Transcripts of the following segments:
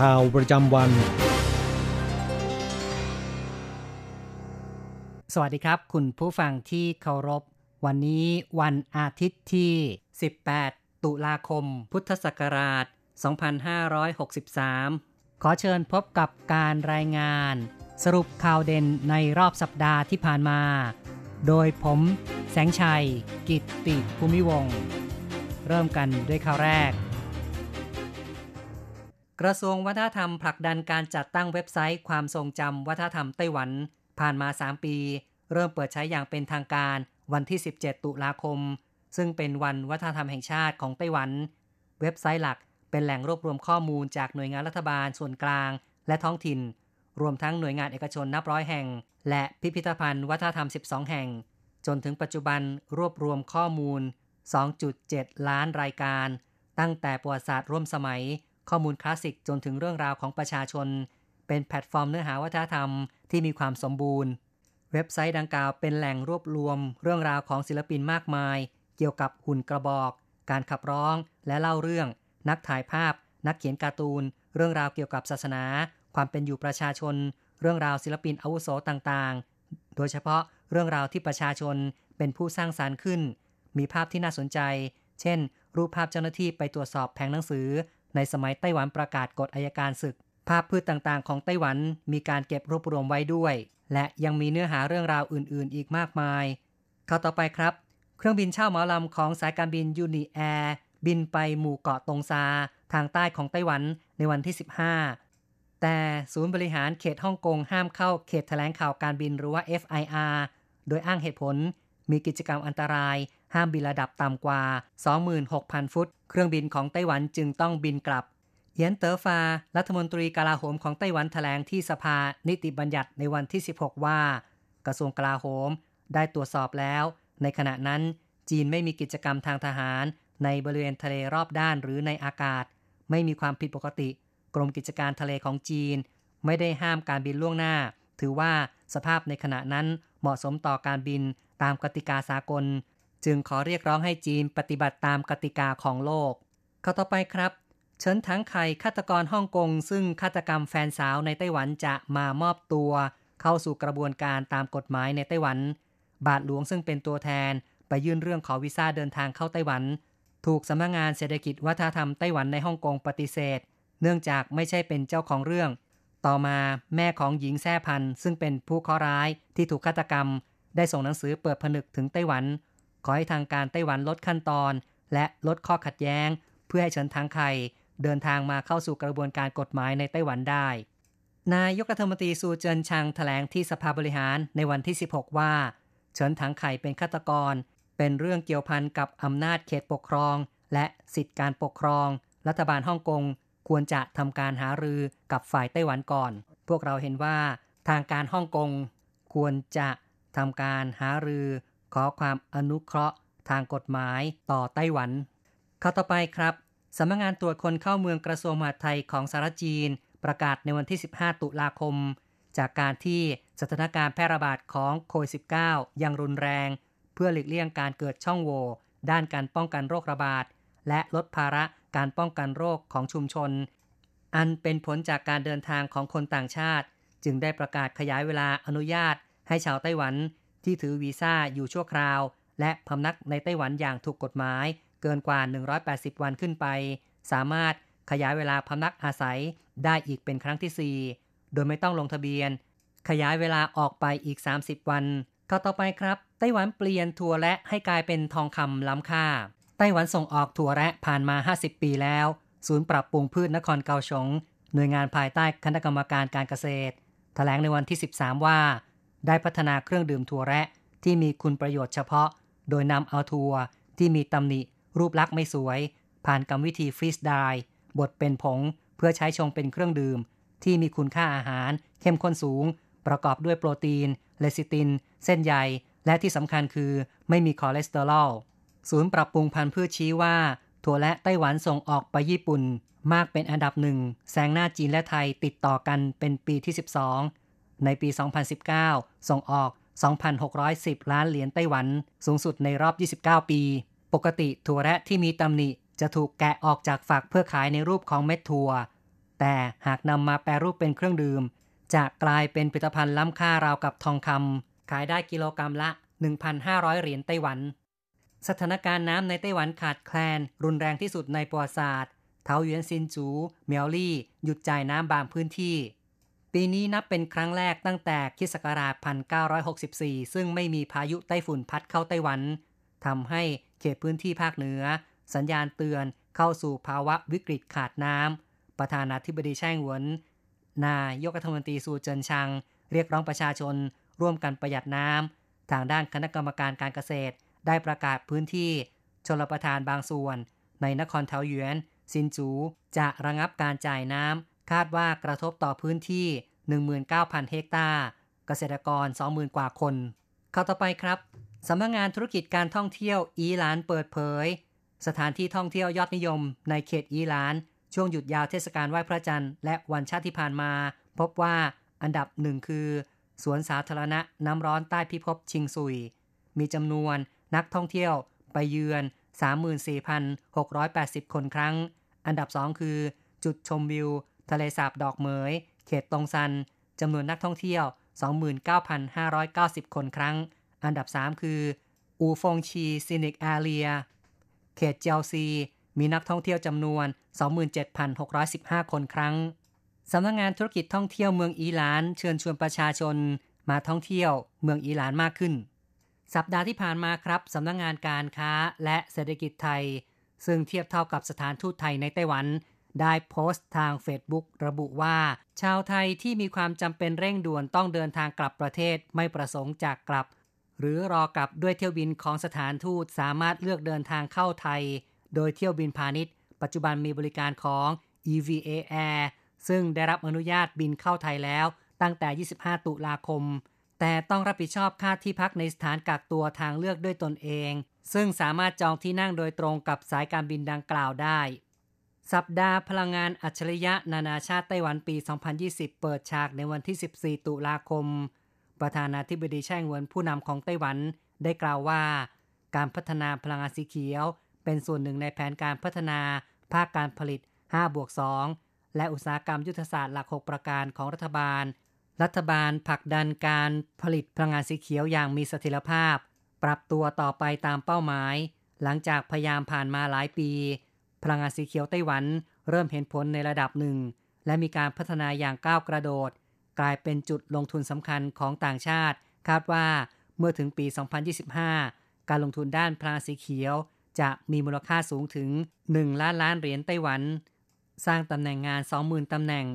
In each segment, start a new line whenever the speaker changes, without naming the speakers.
ข่าวประจำวัน
สวัสดีครับ คุณผู้ฟังที่เคารพ วันนี้วันอาทิตย์ที่ 18 ตุลาคม พุทธศักราช 2563 ขอเชิญพบกับการรายงาน สรุปข่าวเด่นในรอบสัปดาห์ที่ผ่านมา โดยผมแสงชัย กิตติภูมิวง เริ่มกันด้วยข่าวแรก กระทรวงวัฒนธรรมผลักดันการจัดตั้งเว็บไซต์ ความทรงจำวัฒนธรรมไต้หวัน ผ่านมา 3 ปี เริ่มเปิดใช้อย่างเป็นทางการวันที่ 17 ตุลาคม ซึ่งเป็นวันวัฒนธรรมแห่งชาติของไต้หวัน เว็บไซต์หลักเป็นแหล่งรวบรวมข้อมูลจากหน่วยงานรัฐบาลส่วนกลาง และท้องถิ่น รวมทั้งหน่วยงานเอกชนนับร้อยแห่ง และพิพิธภัณฑ์วัฒนธรรม 12 แห่ง จนถึงปัจจุบันรวบรวมข้อมูล 2.7 ล้านรายการ ตั้งแต่ประวัติศาสตร์ร่วมสมัย ข้อมูลคลาสสิกจนถึงเรื่องราวของประชาชน เป็นแพลตฟอร์มเนื้อหาวัฒนธรรมที่มีความสมบูรณ์ เว็บไซต์ดังกล่าวเป็นแหล่งรวบรวม เรื่องราวของศิลปินมากมาย เกี่ยวกับหุ่นกระบอก การขับร้องและเล่าเรื่อง นักถ่ายภาพ นักเขียนการ์ตูน เรื่องราวเกี่ยวกับศาสนา ความเป็นอยู่ประชาชน เรื่องราวศิลปินอาวุโสต่างๆ โดยเฉพาะเรื่องราวที่ประชาชนเป็นผู้สร้างสรรค์ขึ้น มีภาพที่น่าสนใจ เช่น รูปภาพเจ้าหน้าที่ไปตรวจสอบแผงหนังสือ ในสมัยไต้หวันประกาศกฎอัยการศึก ภาพพืชต่างๆ ของไต้หวันมีการเก็บรวบรวมไว้ด้วย และยังมีเนื้อหาเรื่องราวอื่นๆ อีกมากมาย ข่าวต่อไปครับ เครื่องบินเช่าเหมาลำของสายการบิน UNI Airบินไปหมู่เกาะตงซา ทางใต้ของไต้หวันในวันที่ 15 แต่ศูนย์บริหารเขตฮ่องกงห้ามเข้าเขตแถลงข่าวการบินหรือว่า FIR โดยอ้างเหตุผลมีกิจกรรมอันตราย ห้ามบินระดับต่ำกว่า 26,000 ฟุต เครื่องบินของไต้หวันจึงต้องบินกลับ เยียนเตอฟา รัฐมนตรีกลาโหมของไต้หวันแถลงที่สภานิติบัญญัติในวันที่ 16 ว่า กระทรวงกลาโหมได้ตรวจสอบแล้ว ในขณะนั้น จีนไม่มีกิจกรรมทางทหาร ในบริเวณทะเลรอบด้านหรือในอากาศ ไม่มีความผิดปกติ กรมกิจการทะเลของจีน ไม่ได้ห้ามการบินล่วงหน้า ถือว่าสภาพในขณะนั้นเหมาะสมต่อการบินตามกติกาสากล จึงขอเรียกร้องให้จีนปฏิบัติตามกติกาของโลกข้อต่อไปครับ เฉินถังไข่ฆาตกรฮ่องกง ซึ่งฆาตกรรมแฟนสาวในไต้หวันจะมามอบตัว เข้าสู่กระบวนการตามกฎหมายในไต้หวัน บาทหลวงซึ่งเป็นตัวแทน ไปยื่นเรื่องขอวีซ่าเดินทางเข้าไต้หวัน ถูกสำนักงงานเศรษฐกิจวัฒนธรรมไต้หวันในฮ่องกงปฏิเสธ เนื่องจากไม่ใช่เป็นเจ้าของเรื่อง ต่อมาแม่ของหญิงแซ่พันซึ่งเป็นผู้เคราะห์ร้ายที่ถูกฆาตกรรม ได้ส่งหนังสือเปิดผนึกถึงไต้หวัน ขอให้ทางการไต้หวันลดขั้นตอน และลดข้อขัดแย้ง เพื่อให้เฉินทางไข่เดินทางมาเข้าสู่กระบวนการกฎหมายในไต้หวันได้ นายกรัฐมนตรีซูเจินชางแถลงที่สภาบริหารในวันที่ 16 ว่า เฉินถังไข่เป็นฆาตกร เป็นเรื่องเกี่ยวพันกับอำนาจเขตปกครอง และสิทธิการปกครอง รัฐบาลฮ่องกงควรจะทำการหารือกับฝ่ายไต้หวันก่อน พวกเราเห็นว่าทางการฮ่องกงควรจะทำการหารือ ขอความอนุเคราะห์ ทางกฎหมายต่อไต้หวันข้อต่อไปครับสำนักงงานตรวจคนเข้าเมืองกระทรวงมหาดไทยของสหรัฐจีน ประกาศในวันที่ 15 ตุลาคม จากการที่สถานการณ์แพร่ระบาดของโควิด -19 ยังรุนแรง เพื่อหลีกเลี่ยงการเกิดช่องโหว่ด้านการป้องกันโรคระบาด และลดภาระการป้องกันโรคของชุมชน อันเป็นผลจากการเดินทางของคนต่างชาติ จึงได้ประกาศขยายเวลาอนุญาตให้ชาวไต้หวัน ที่ถือวีซ่าอยู่ชั่วคราว และพำนักในไต้หวันอย่างถูกกฎหมาย เกินกว่า 180 วันขึ้นไป สามารถขยายเวลาพำนักอาศัยได้อีกเป็นครั้งที่ 4 โดยไม่ต้องลงทะเบียน ขยายเวลาออกไปอีก 30 วันข้าวต่อไปครับ ไต้หวันเปลี่ยนถั่วและให้กลายเป็นทองคำล้ำค่า ไต้หวันส่งออกถั่วและผ่านมา 50 ปีแล้ว ศูนย์ปรับปรุงพืชนครเกาสงหน่วยงานภายใต้คณะกรรมการการเกษตรแถลงในวันที่ 13 ว่า ได้พัฒนาเครื่องดื่มถั่วแระที่มีคุณประโยชน์เฉพาะ โดยนำเอาถั่วที่มีตำหนิ รูปลักษณ์ไม่สวย ผ่านกรรมวิธี freeze dry บดเป็นผง เพื่อใช้ชงเป็นเครื่องดื่ม ที่มีคุณค่าอาหาร เข้มข้นสูง ประกอบด้วยโปรตีน เลซิติน เส้นใย และที่สำคัญคือไม่มีคอเลสเตอรอลศูนย์ปรับปรุงพันธุ์พืชชี้ว่า ถั่วแระไต้หวันส่งออกไปญี่ปุ่น มากเป็นอันดับหนึ่งแซงหน้าจีนและไทยติดต่อกันเป็นปีที่ 12 ในปี 2019 ส่งออก 2,610 ล้านเหรียญไต้หวัน สูงสุดในรอบ 29 ปี ปกติถั่วแระที่มีตำหนิจะถูกแกะออกจากฝักเพื่อขายในรูปของเม็ดถั่ว แต่หากนำมาแปรรูปเป็นเครื่องดื่ม จะกลายเป็นผลิตภัณฑ์ล้ำค่าราวกับทองคำขายได้กิโลกรรัมละ 1,500 เหรียญไต้หวัน สถานการณ์น้ำในไต้หวันขาดแคลน รุนแรงที่สุดในประวัติศาสตร์เทาเยวนซินจูเมียวลี่ หยุดจ่ายน้ำบางพื้นที่ ปีนี้นับเป็นครั้งแรกตั้งแต่คศ1964 ซึ่งไม่มีพายุไต้ฝุ่นพัดเข้าไต้หวันทำให้เขตพื้นที่ภาคเหนือ สัญญาณเตือนเข้าสู่ภาวะวิกฤตขาดน้ำ ประธานาธิบดีแช่งหวน นายกรัฐมนตรีสูเจินชัง เรียกร้องประชาชน ร่วมกันประหยัดน้ำ ทางด้านคณะกรรมการการเกษตร ได้ประกาศพื้นที่ ชลประทานบางส่วน ในนครเทาหยวน ซินจู จะระงับการจ่ายน้ำ คาดว่ากระทบต่อพื้นที่ 19,000 เฮกตาร์ เกษตรกร 20,000 กว่าคน เข้าต่อไปครับสำนักงงานธุรกิจการท่องเที่ยวอีหลานเปิดเผย สถานที่ท่องเที่ยวยอดนิยม ในเขตอีหลาน ช่วงหยุดยาวเทศกาลไหว้พระจันทร์และวันชาติที่ผ่านมา พบว่าอันดับหนึ่งคือ สวนสาธารณะน้ำร้อนใต้พิภพชิงซุย มีจำนวนนักท่องเที่ยวไปเยือน 34,680 คนครั้ง อันดับ2คือ จุดชมวิว ทะเลสาบดอกเหมย เขตตงซันจำนวนนักท่องเที่ยว 29,590 คนครั้ง อันดับ 3 คือ อูฟงชี scenic area เขตเจียวซี มีนักท่องเที่ยวจำนวน 27,615 คนครั้ง สำนักงงานธุรกิจท่องเที่ยวเมืองอีหลานเชิญชวนประชาชน มาท่องเที่ยวเมืองอีหลานมากขึ้น สัปดาห์ที่ผ่านมาครับสำนักงงานการค้าและเศรษฐกิจไทย ซึ่งเทียบเท่ากับสถานทูตไทยในไต้หวัน ได้โพสต์ทางเฟซบุ๊กระบุว่า ชาวไทยที่มีความจำเป็นเร่งด่วนต้องเดินทางกลับประเทศไม่ประสงค์จากกลับ หรือรอกลับด้วยเที่ยวบินของสถานทูตสามารถเลือกเดินทางเข้าไทย โดยเที่ยวบินพาณิชย์ ปัจจุบันมีบริการของ EVA Air ซึ่งได้รับอนุญาตบินเข้าไทยแล้วตั้งแต่ 25 ตุลาคม แต่ต้องรับผิดชอบค่าที่พักในสถานกักตัวทางเลือกด้วยตนเอง ซึ่งสามารถจองที่นั่งโดยตรงกับสายการบินดังกล่าวได้ สัปดาห์พลังงานอัจฉริยะนานาชาติไต้หวันปี 2020 เปิดฉากในวันที่ 14 ตุลาคม ประธานาธิบดีแช่งเวินผู้นำของไต้หวันได้กล่าวว่า การพัฒนาพลังงานสีเขียว เป็นส่วนหนึ่งในแผนการพัฒนาภาคการผลิต 5 บวก 2 และอุตสาหกรรมยุทธศาสตร์หลัก 6 ประการของรัฐบาล รัฐบาลผลักดันการผลิตพลังงานสีเขียวอย่างมีเสถียรภาพ ปรับตัวต่อไปตามเป้าหมาย หลังจากพยายามผ่านมาหลายปี พลังงานสีเขียวไต้หวัน เริ่มเห็นผลในระดับหนึ่ง และมีการพัฒนาอย่างก้าวกระโดด กลายเป็นจุดลงทุนสำคัญของต่างชาติ คาดว่าเมื่อถึงปี 2025 การลงทุนด้านพลังงานสีเขียว จะมีมูลค่าสูงถึง 1 ล้านล้านเหรียญไต้หวัน สร้างตำแหน่งงาน 20,000ตำแหน่ง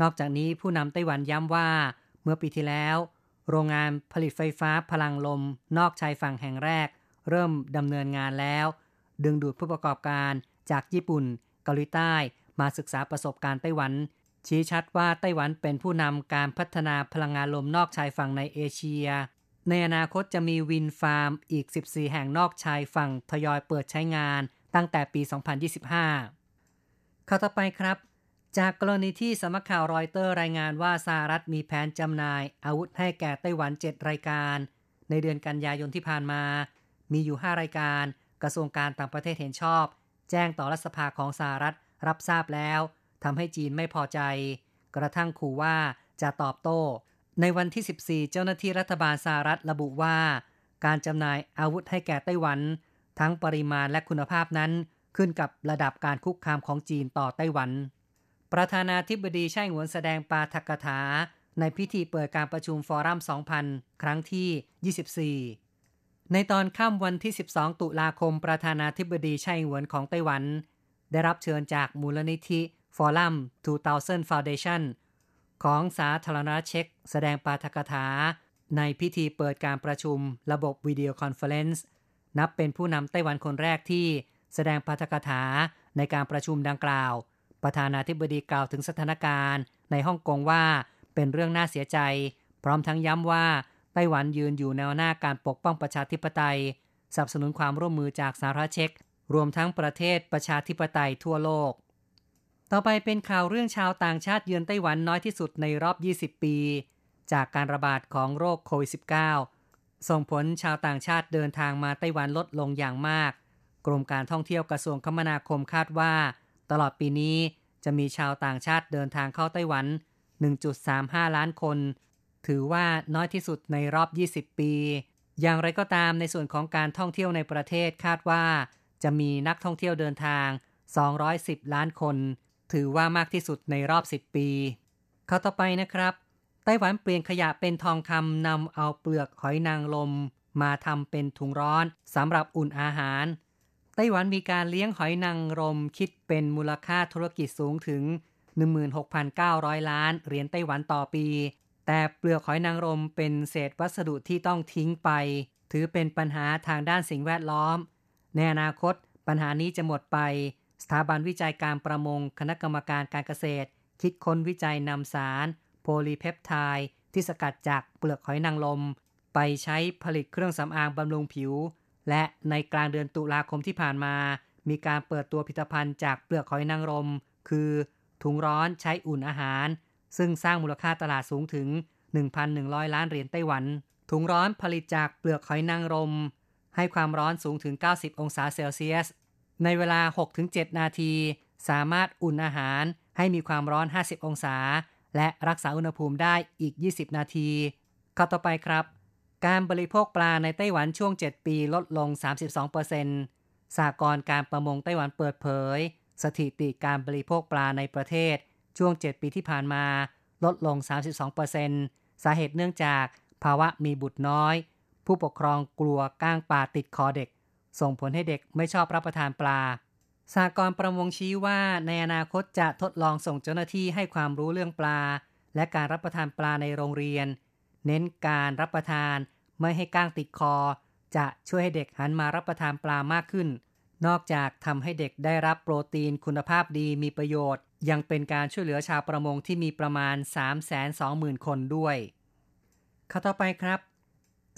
นอกจากนี้ผู้นำไต้หวันย้ำว่า เมื่อปีที่แล้ว โรงงานผลิตไฟฟ้าพลังลม นอกชายฝั่งแห่งแรก เริ่มดำเนินงานแล้ว ดึงดูดผู้ประกอบการ จากญี่ปุ่น เกาหลีใต้มาศึกษาประสบการณ์ไต้หวัน ชี้ชัดว่าไต้หวันเป็นผู้นำการพัฒนาพลังงานลมนอกชายฝั่งในเอเชีย ในอนาคตจะมีวินฟาร์มอีก 14 แห่งนอกชายฝั่งทยอยเปิดใช้งานตั้งแต่ปี 2025เข้าต่อไปครับ จากกรณีที่สำนักข่าวรอยเตอร์รายงานว่าสหรัฐมีแผนจำหน่าย อาวุธให้แก่ไต้หวัน 7 รายการ ในเดือนกันยายนที่ผ่านมา มีอยู่ 5 รายการ กระทรวงการต่างประเทศเห็นชอบ แจ้งต่อรัฐสภาของสหรัฐรับทราบแล้วทำให้จีนไม่พอใจ กระทั่งขู่ว่าจะตอบโต้ ในวันที่ 14 เจ้าหน้าที่รัฐบาลสหรัฐระบุว่า การจำหน่ายอาวุธให้แก่ไต้หวัน ทั้งปริมาณและคุณภาพนั้น ขึ้นกับระดับการคุกคามของจีนต่อไต้หวัน ประธานาธิบดีไช่หวนแสดงปาฐกถา ในพิธีเปิดการประชุมฟอรัม 2000 ครั้งที่ 24 ในตอนค่ำวันที่ 12 ตุลาคม ประธานาธิบดีไช่อิงเหวินของไต้หวัน ได้รับเชิญจากมูลนิธิ Forum 2000 Foundation ของสาธารณรัฐเช็กแสดงปาฐกถา ในพิธีเปิดการประชุมระบบ video conference นับเป็นผู้นำไต้หวันคนแรกที่แสดงปาฐกถาในการประชุมดังกล่าว ประธานาธิบดีกล่าวถึงสถานการณ์ ในฮ่องกงว่าเป็นเรื่องน่าเสียใจ พร้อมทั้งย้ำว่า ไต้หวันยืนอยู่แนวหน้าการปกป้องประชาธิปไตยสนับสนุนความร่วมมือจากสาธารณเช็กรวมทั้งประเทศประชาธิปไตยทั่วโลก ต่อไปเป็นข่าวเรื่องชาวต่างชาติเยือนไต้หวันน้อยที่สุดในรอบ 20 ปี จากการระบาดของโรคโควิด -19 ส่งผลชาวต่างชาติเดินทางมาไต้หวันลดลงอย่างมาก กรมการท่องเที่ยวกระทรวงคมนาคมคาดว่า ตลอดปีนี้จะมีชาวต่างชาติเดินทางเข้าไต้หวัน 1.35 ล้านคน ถือว่าน้อยที่สุดในรอบ 20 ปี อย่างไรก็ตามในส่วนของการท่องเที่ยวในประเทศคาดว่า จะมีนักท่องเที่ยวเดินทาง 210 ล้านคน ถือว่ามากที่สุดในรอบ 10 ปี เข้าต่อไปนะครับ ไต้หวันเปลี่ยนขยะเป็นทองคำนำเอาเปลือกหอยนางรมมาทำเป็นถุงร้อนสำหรับอุ่นอาหาร ไต้หวันมีการเลี้ยงหอยนางรมคิดเป็นมูลค่าธุรกิจสูงถึง 16,900 ล้านเหรียญไต้หวันต่อปี แต่เปลือกหอยนางรมเป็นเศษวัสดุที่ต้องทิ้งไป ถือเป็นปัญหาทางด้านสิ่งแวดล้อม ในอนาคตปัญหานี้จะหมดไป สถาบันวิจัยการประมงคณะกรรมการการเกษตร คิดค้นวิจัยนำสาร โพลีเพปไทด์ที่สกัดจากเปลือกหอยนางรมไปใช้ผลิตเครื่องสำอางบำรุงผิว และในกลางเดือนตุลาคมที่ผ่านมา มีการเปิดตัวผลิตภัณฑ์จากเปลือกหอยนางรม คือถุงร้อนใช้อุ่นอาหาร ซึ่งสร้างมูลค่าตลาดสูงถึง 1,100 ล้านเหรียญไต้หวัน ถุงร้อนผลิตจากเปลือกหอยนางรม ให้ความร้อนสูงถึง 90 องศาเซลเซียส ในเวลา 6-7 นาที สามารถอุ่นอาหารให้มีความร้อน 50 องศา และรักษาอุณหภูมิได้อีก 20 นาทีข้อต่อไปครับ การบริโภคปลาในไต้หวันช่วง 7 ปีลดลง 32%สากรการประมงไต้หวันเปิดเผย สถิติการบริโภคปลาในประเทศ ช่วง 7 ปีที่ผ่านมาลดลง 32%สาเหตุเนื่องจากภาวะมีบุตรน้อย ผู้ปกครองกลัวก้างปลาติดคอเด็ก ส่งผลให้เด็กไม่ชอบรับประทานปลาสากรประมงชี้ว่าในอนาคตจะทดลองส่งเจ้าหน้าที่ให้ความรู้เรื่องปลา และการรับประทานปลาในโรงเรียน เน้นการรับประทานไม่ให้ก้างติดคอ จะช่วยให้เด็กหันมารับประทานปลามากขึ้น นอกจากทำให้เด็กได้รับโปรตีนคุณภาพดีมีประโยชน์ ยังเป็นการช่วยเหลือชาวประมงที่มีประมาณ 320,000 คนด้วยข้าต่อไปครับ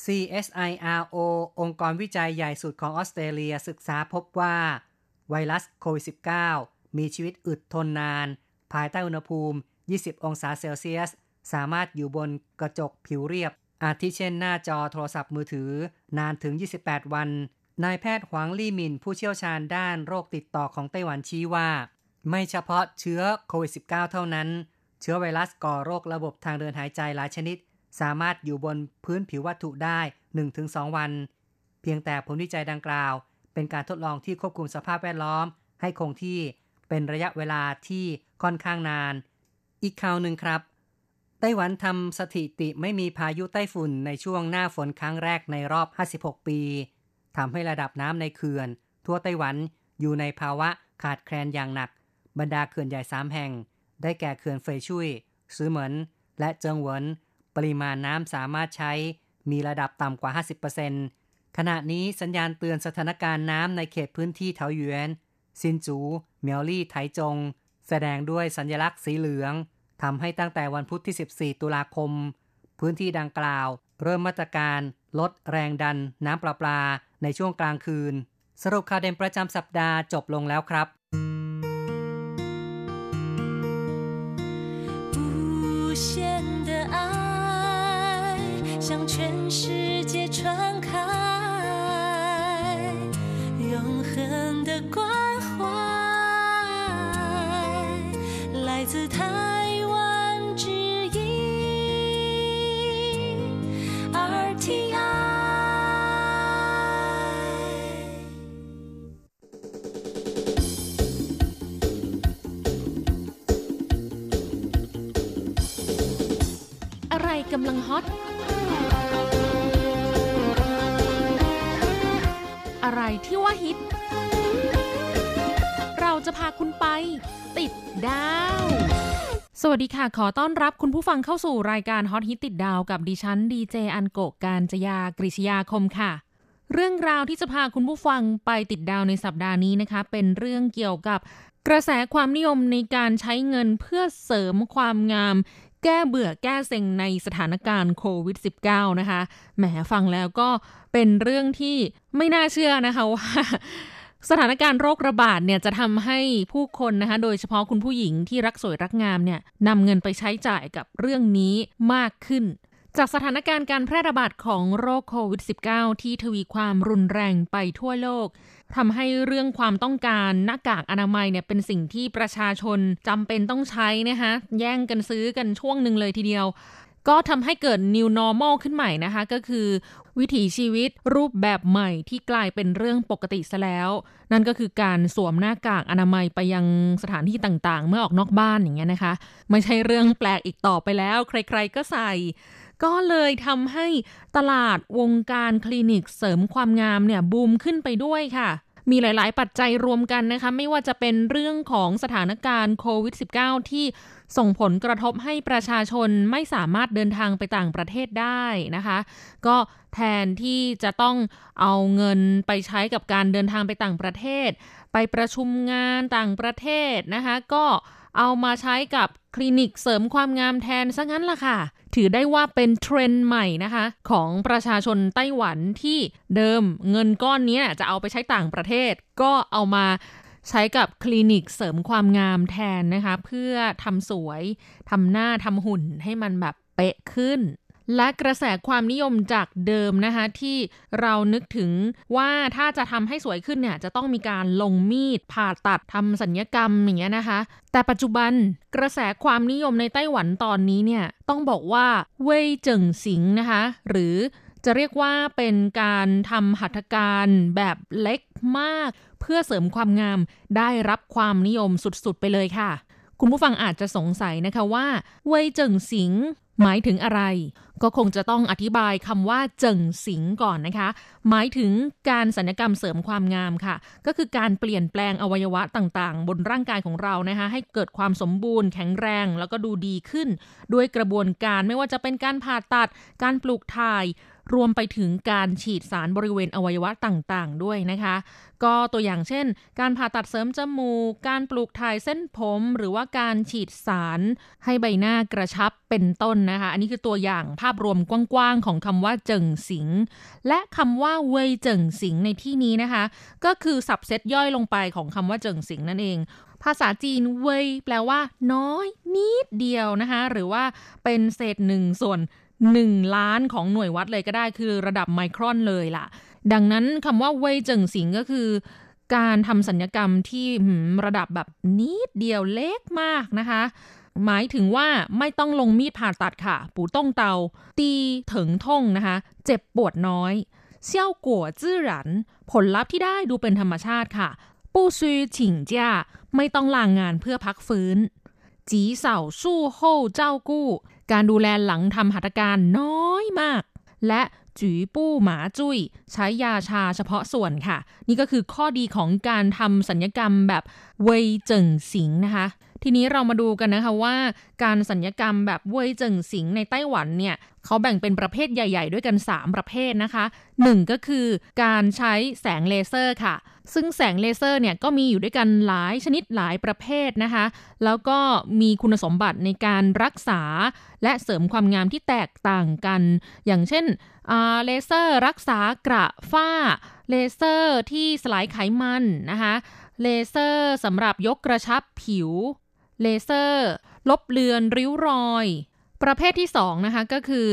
CSIRO องค์กรวิจัยใหญ่สุดของออสเตรเลียศึกษาพบว่า ไวรัสโควิด -19 มีชีวิตอึดทนนาน ภายใต้อุณหภูมิ 20 องศาเซลเซียส สามารถอยู่บนกระจกผิวเรียบ อาทิเช่นหน้าจอโทรศัพท์มือถือ นานถึง 28 วัน นายแพทย์หวังลี่มินผู้เชี่ยวชาญด้านโรคติดต่อของไต้หวันชี้ว่า ไม่เฉพาะเชื้อโควิด -19 เท่านั้น เชื้อไวรัสก่อโรคระบบทางเดินหายใจหลายชนิด สามารถอยู่บนพื้นผิววัตถุได้ 1-2 วัน เพียงแต่ผลวิจัยดังกล่าว เป็นการทดลองที่ควบคุมสภาพแวดล้อม ให้คงที่เป็นระยะเวลาที่ค่อนข้างนาน อีกข่าวหนึ่งครับ ไต้หวันทำสถิติไม่มีพายุไต้ฝุ่นในช่วงหน้าฝนครั้งแรกในรอบ 56 ปี ทำให้ระดับน้ำในเขื่อน ทั่วไต้หวันอยู่ในภาวะขาดแคลนอย่างหนัก บรรดาเขื่อนใหญ่สามแห่ง ได้แก่เขื่อนเฟยชุยซื้อเหมินและเจิงเหวินปริมาณน้ำสามารถใช้มีระดับต่ำกว่า 50%ขณะนี้สัญญาณเตือนสถานการณ์น้ำในเขตพื้นที่เถาหยวนซินจู เมียวลี่ไถจง แสดงด้วยสัญลักษณ์สีเหลืองทำให้ตั้งแต่วันพุธที่ 14 ตุลาคม พื้นที่ดังกล่าว เริ่มมาตรการลดแรงดันน้ำประปา ในช่วงกลางคืน สรุปข่าวเด่นประจำสัปดาห์จบลงแล้วครับ
无限的爱向全世界传开，永恒的关
กำลังฮอต อะไรที่ว่าฮิต เราจะพาคุณไป ติดดาว สวัสดีค่ะ ขอต้อนรับคุณผู้ฟังเข้าสู่รายการฮอตฮิตติดดาวกับดิฉันดีเจอันโกกการจยากริชยาคมค่ะเรื่องราวที่จะพาคุณผู้ฟังไปติดดาวในสัปดาห์นี้นะคะ เป็นเรื่องเกี่ยวกับกระแสความนิยมในการใช้เงินเพื่อเสริมความงาม แก้เบื่อแก้เซ็งในสถานการณ์โควิด -19 นะคะ แหมฟังแล้วก็เป็นเรื่องที่ไม่น่าเชื่อนะคะว่าสถานการณ์โรคระบาดเนี่ยจะทำให้ผู้คนนะคะโดยเฉพาะคุณผู้หญิงที่รักสวยรักงามเนี่ยนำเงินไปใช้จ่ายกับเรื่องนี้มากขึ้น จากสถานการณ์การแพร่ระบาดของโรคโควิด -19 ที่ทวีความรุนแรงไปทั่วโลกทำให้เรื่องความต้องการหน้ากากอนามัยเนี่ยเป็นสิ่งที่ประชาชนจำเป็นต้องใช้นะคะแย่งกันซื้อกันช่วงหนึ่งเลยทีเดียว ก็ทำให้เกิด new normal ขึ้นใหม่นะคะ ก็คือวิถีชีวิตรูปแบบใหม่ที่กลายเป็นเรื่องปกติซะแล้ว นั่นก็คือการสวมหน้ากากอนามัยไปยังสถานที่ต่างๆ เมื่อออกนอกบ้านอย่างเงี้ยนะคะ ไม่ใช่เรื่องแปลกอีกต่อไปแล้ว ใคร ๆก็ใส่ ก็เลยทำให้ตลาดวงการคลินิกเสริมความงามเนี่ยบูมขึ้นไปด้วยค่ะ มีหลาย ๆ ปัจจัยรวมกันนะคะ ไม่ว่าจะเป็นเรื่องของสถานการณ์โควิด -19 ที่ส่งผลกระทบให้ประชาชนไม่สามารถเดินทางไปต่างประเทศได้นะคะ ก็แทนที่จะต้องเอาเงินไปใช้กับการเดินทางไปต่างประเทศ ไปประชุมงานต่างประเทศนะคะ ก็ เอามาใช้กับคลินิกเสริมความงามแทนซะงั้นล่ะค่ะ ถือได้ว่าเป็นเทรนด์ใหม่นะคะ ของประชาชนไต้หวันที่เดิมเงินก้อนนี้จะเอาไปใช้ต่างประเทศ ก็เอามาใช้กับคลินิกเสริมความงามแทนนะคะ เพื่อทำสวยทำหน้าทำหุ่นให้มันแบบเป๊ะขึ้น และกระแสความนิยมจากเดิมนะคะที่เรานึกถึงว่าถ้าจะทำให้สวยขึ้นเนี่ยจะต้องมีการลงมีดผ่าตัดทำสัญญกรรมอย่างเงี้ยนะคะ แต่ปัจจุบันกระแสความนิยมในไต้หวันตอนนี้เนี่ยต้องบอกว่าเว่ยเจิงสิงนะคะหรือจะเรียกว่าเป็นการทำหัตถการแบบเล็กมาก เพื่อเสริมความงามได้รับความนิยมสุดๆไปเลยค่ะ คุณผู้ฟังอาจจะสงสัยนะคะว่าเว่ยเจิ่งสิงหมายถึงอะไร ก็คงจะต้องอธิบายคำว่าเจิ่งสิงก่อนนะคะ หมายถึงการสัญญกรรมเสริมความงามค่ะ ก็คือการเปลี่ยนแปลงอวัยวะต่างๆ บนร่างกายของเรานะคะ ให้เกิดความสมบูรณ์แข็งแรง แล้วก็ดูดีขึ้น ด้วยกระบวนการไม่ว่าจะเป็นการผ่าตัด การปลูกถ่าย รวมไปถึงการฉีดสารบริเวณอวัยวะต่างๆ ด้วยนะคะ ก็ตัวอย่างเช่น การผ่าตัดเสริมจมูก การปลูกถ่ายเส้นผม หรือว่าการฉีดสารให้ใบหน้ากระชับเป็นต้นนะคะ อันนี้คือตัวอย่างภาพรวมกว้างๆ ของคำว่าเจิงสิง และคำว่าเวยเจิงสิงในที่นี้นะคะ ก็คือสับเซตย่อยลงไปของคำว่าเจิงสิงนั่นเองภาษาจีนเวยแปลว่า น้อยนิดเดียวนะคะ หรือว่าเป็นเศษหนึ่งส่วน 1 ล้านของหน่วยวัดเลยก็ได้คือระดับไมครอนเลยล่ะ ดังนั้นคำว่าเว่ยเจิงสิงก็คือ การทำสัญญกรรมที่ระดับแบบนิดเดียวเล็กมากนะคะ หมายถึงว่าไม่ต้องลงมีดผ่าตัดค่ะ ปูต้งเตา ตีถึงท่งนะคะ เจ็บปวดน้อยเซี่ยวกัวจื้อหรัน ผลลัพธ์ที่ได้ดูเป็นธรรมชาติค่ะ ปูซีฉิงจ้าไม่ต้องลางงานเพื่อพักฟื้นจีเสาสู้โฮเจ้ากู้ การดูแลหลังทำหัตถการน้อยมาก และจีปู้หมาจุย้ย ใช้ยาชาเฉพาะส่วนค่ะ นี่ก็คือข้อดีของการทำสัญญกรรมแบบเวยเจิงสิงนะคะ ทีนี้เรามาดูกันนะคะว่าการสัญญกรรมแบบเว่ยเจิงสิงในไต้หวันเนี่ยเขาแบ่งเป็นประเภทใหญ่ ๆ ด้วยกัน 3 ประเภทนะคะ 1 ก็คือการใช้แสงเลเซอร์ค่ะ ซึ่งแสงเลเซอร์เนี่ยก็มีอยู่ด้วยกันหลายชนิดหลายประเภทนะคะ แล้วก็มีคุณสมบัติในการรักษา และเสริมความงามที่แตกต่างกัน อย่างเช่นเลเซอร์รักษากระฝ้า เลเซอร์ที่สลายไขมันนะคะเลเซอร์สำหรับยกกระชับผิว เลเซอร์ ลบเลือนริ้วรอย ประเภทที่2นะคะก็คือ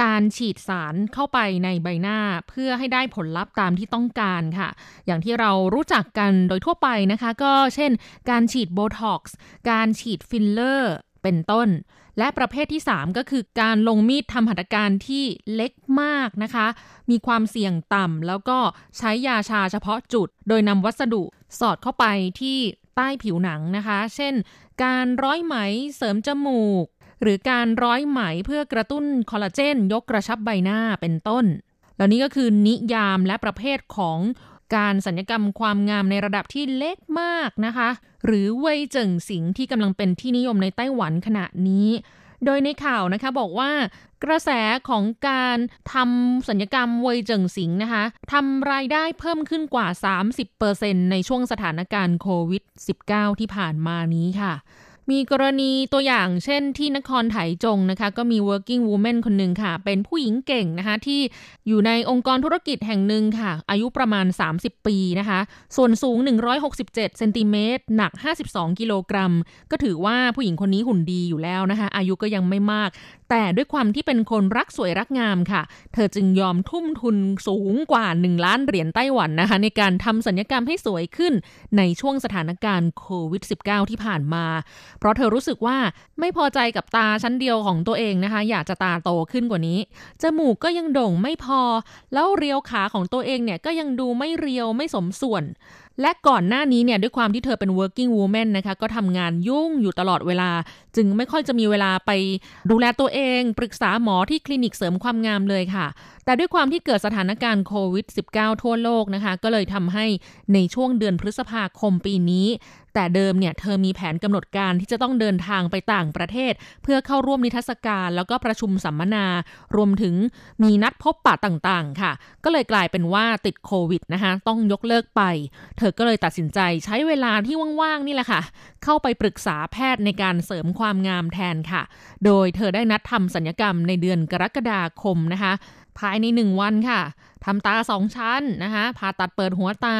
การฉีดสารเข้าไปในใบหน้าเพื่อให้ได้ผลลัพธ์ตามที่ต้องการค่ะ อย่างที่เรารู้จักกันโดยทั่วไปนะคะ ก็เช่น การฉีดโบท็อกซ์การฉีดฟิลเลอร์ เป็นต้นและประเภทที่ 3 ก็คือการลงมีดทำหัตถการที่เล็กมากนะคะ มีความเสี่ยงต่ำแล้วก็ใช้ยาชาเฉพาะจุด โดยนำวัสดุสอดเข้าไปที่ ใต้ผิวหนังนะคะ เช่น การร้อยไหมเสริมจมูก หรือการร้อยไหมเพื่อกระตุ้นคอลลาเจน ยกกระชับใบหน้าเป็นต้นแล้วนี้ก็คือนิยามและประเภทของการสัญญกรรมความงามในระดับที่เล็กมากนะคะ หรือเว่ยเจิงสิงที่กำลังเป็นที่นิยมในไต้หวันขณะนี้ โดยในข่าวนะคะบอกว่ากระแสของการทำสัญญกรรมเวยเจิงสิงนะคะทำรายได้เพิ่มขึ้นกว่า 30%ในช่วงสถานการณ์โควิด -19 ที่ผ่านมานี้ค่ะ มีกรณีตัวอย่างเช่นที่นครไถจงนะคะ ก็มี working woman คนหนึ่งค่ะ เป็นผู้หญิงเก่งนะคะ ที่อยู่ในองค์กรธุรกิจแห่งหนึ่งค่ะ อายุประมาณ 30 ปีนะคะ ส่วนสูง 167เซนติเมตรหนัก 52 กิโลกรัม ก็ถือว่าผู้หญิงคนนี้หุ่นดีอยู่แล้วนะคะ อายุก็ยังไม่มาก แต่ด้วยความที่เป็นคนรักสวยรักงามค่ะ เธอจึงยอมทุ่มทุนสูงกว่า 1 ล้านเหรียญไต้หวันนะคะ ในการทำสัญญกรรมให้สวยขึ้นในช่วงสถานการณ์โควิด -19 ที่ผ่านมาเพราะเธอรู้สึกว่าไม่พอใจกับตาชั้นเดียวของตัวเองนะคะ อยากจะตาโตขึ้นกว่านี้ จมูกก็ยังโด่งไม่พอ แล้วเรียวขาของตัวเองเนี่ยก็ยังดูไม่เรียวไม่สมส่วน และก่อนหน้านี้เนี่ยด้วยความที่เธอเป็น working woman นะคะก็ทำงานยุ่งอยู่ตลอดเวลา จึงไม่ค่อยจะมีเวลาไปดูแลตัวเอง ปรึกษาหมอที่คลินิกเสริมความงามเลยค่ะ แต่ด้วยความที่เกิดสถานการณ์โควิด -19 ทั่วโลกนะคะ ก็เลยทำให้ในช่วงเดือนพฤษภาคมปีนี้ แต่เดิมเนี่ยเธอมีแผนกำหนดการที่จะต้องเดินทางไปต่างประเทศ เพื่อเข้าร่วมนิทรรศการ แล้วก็ประชุมสัมมนา รวมถึงมีนัดพบปะต่างๆ ค่ะ ก็เลยกลายเป็นว่าติดโควิดนะคะต้องยกเลิกไป เธอก็เลยตัดสินใจใช้เวลาที่ว่างๆนี่แหละค่ะ เข้าไปปรึกษาแพทย์ในการเสริมความงามแทนค่ะ โดยเธอได้นัดทำสัญญกรรมในเดือนกรกฎาคมนะคะ ภายในหนึ่งวันค่ะทำตาสองชั้นนะคะผ่าตัดเปิดหัวตา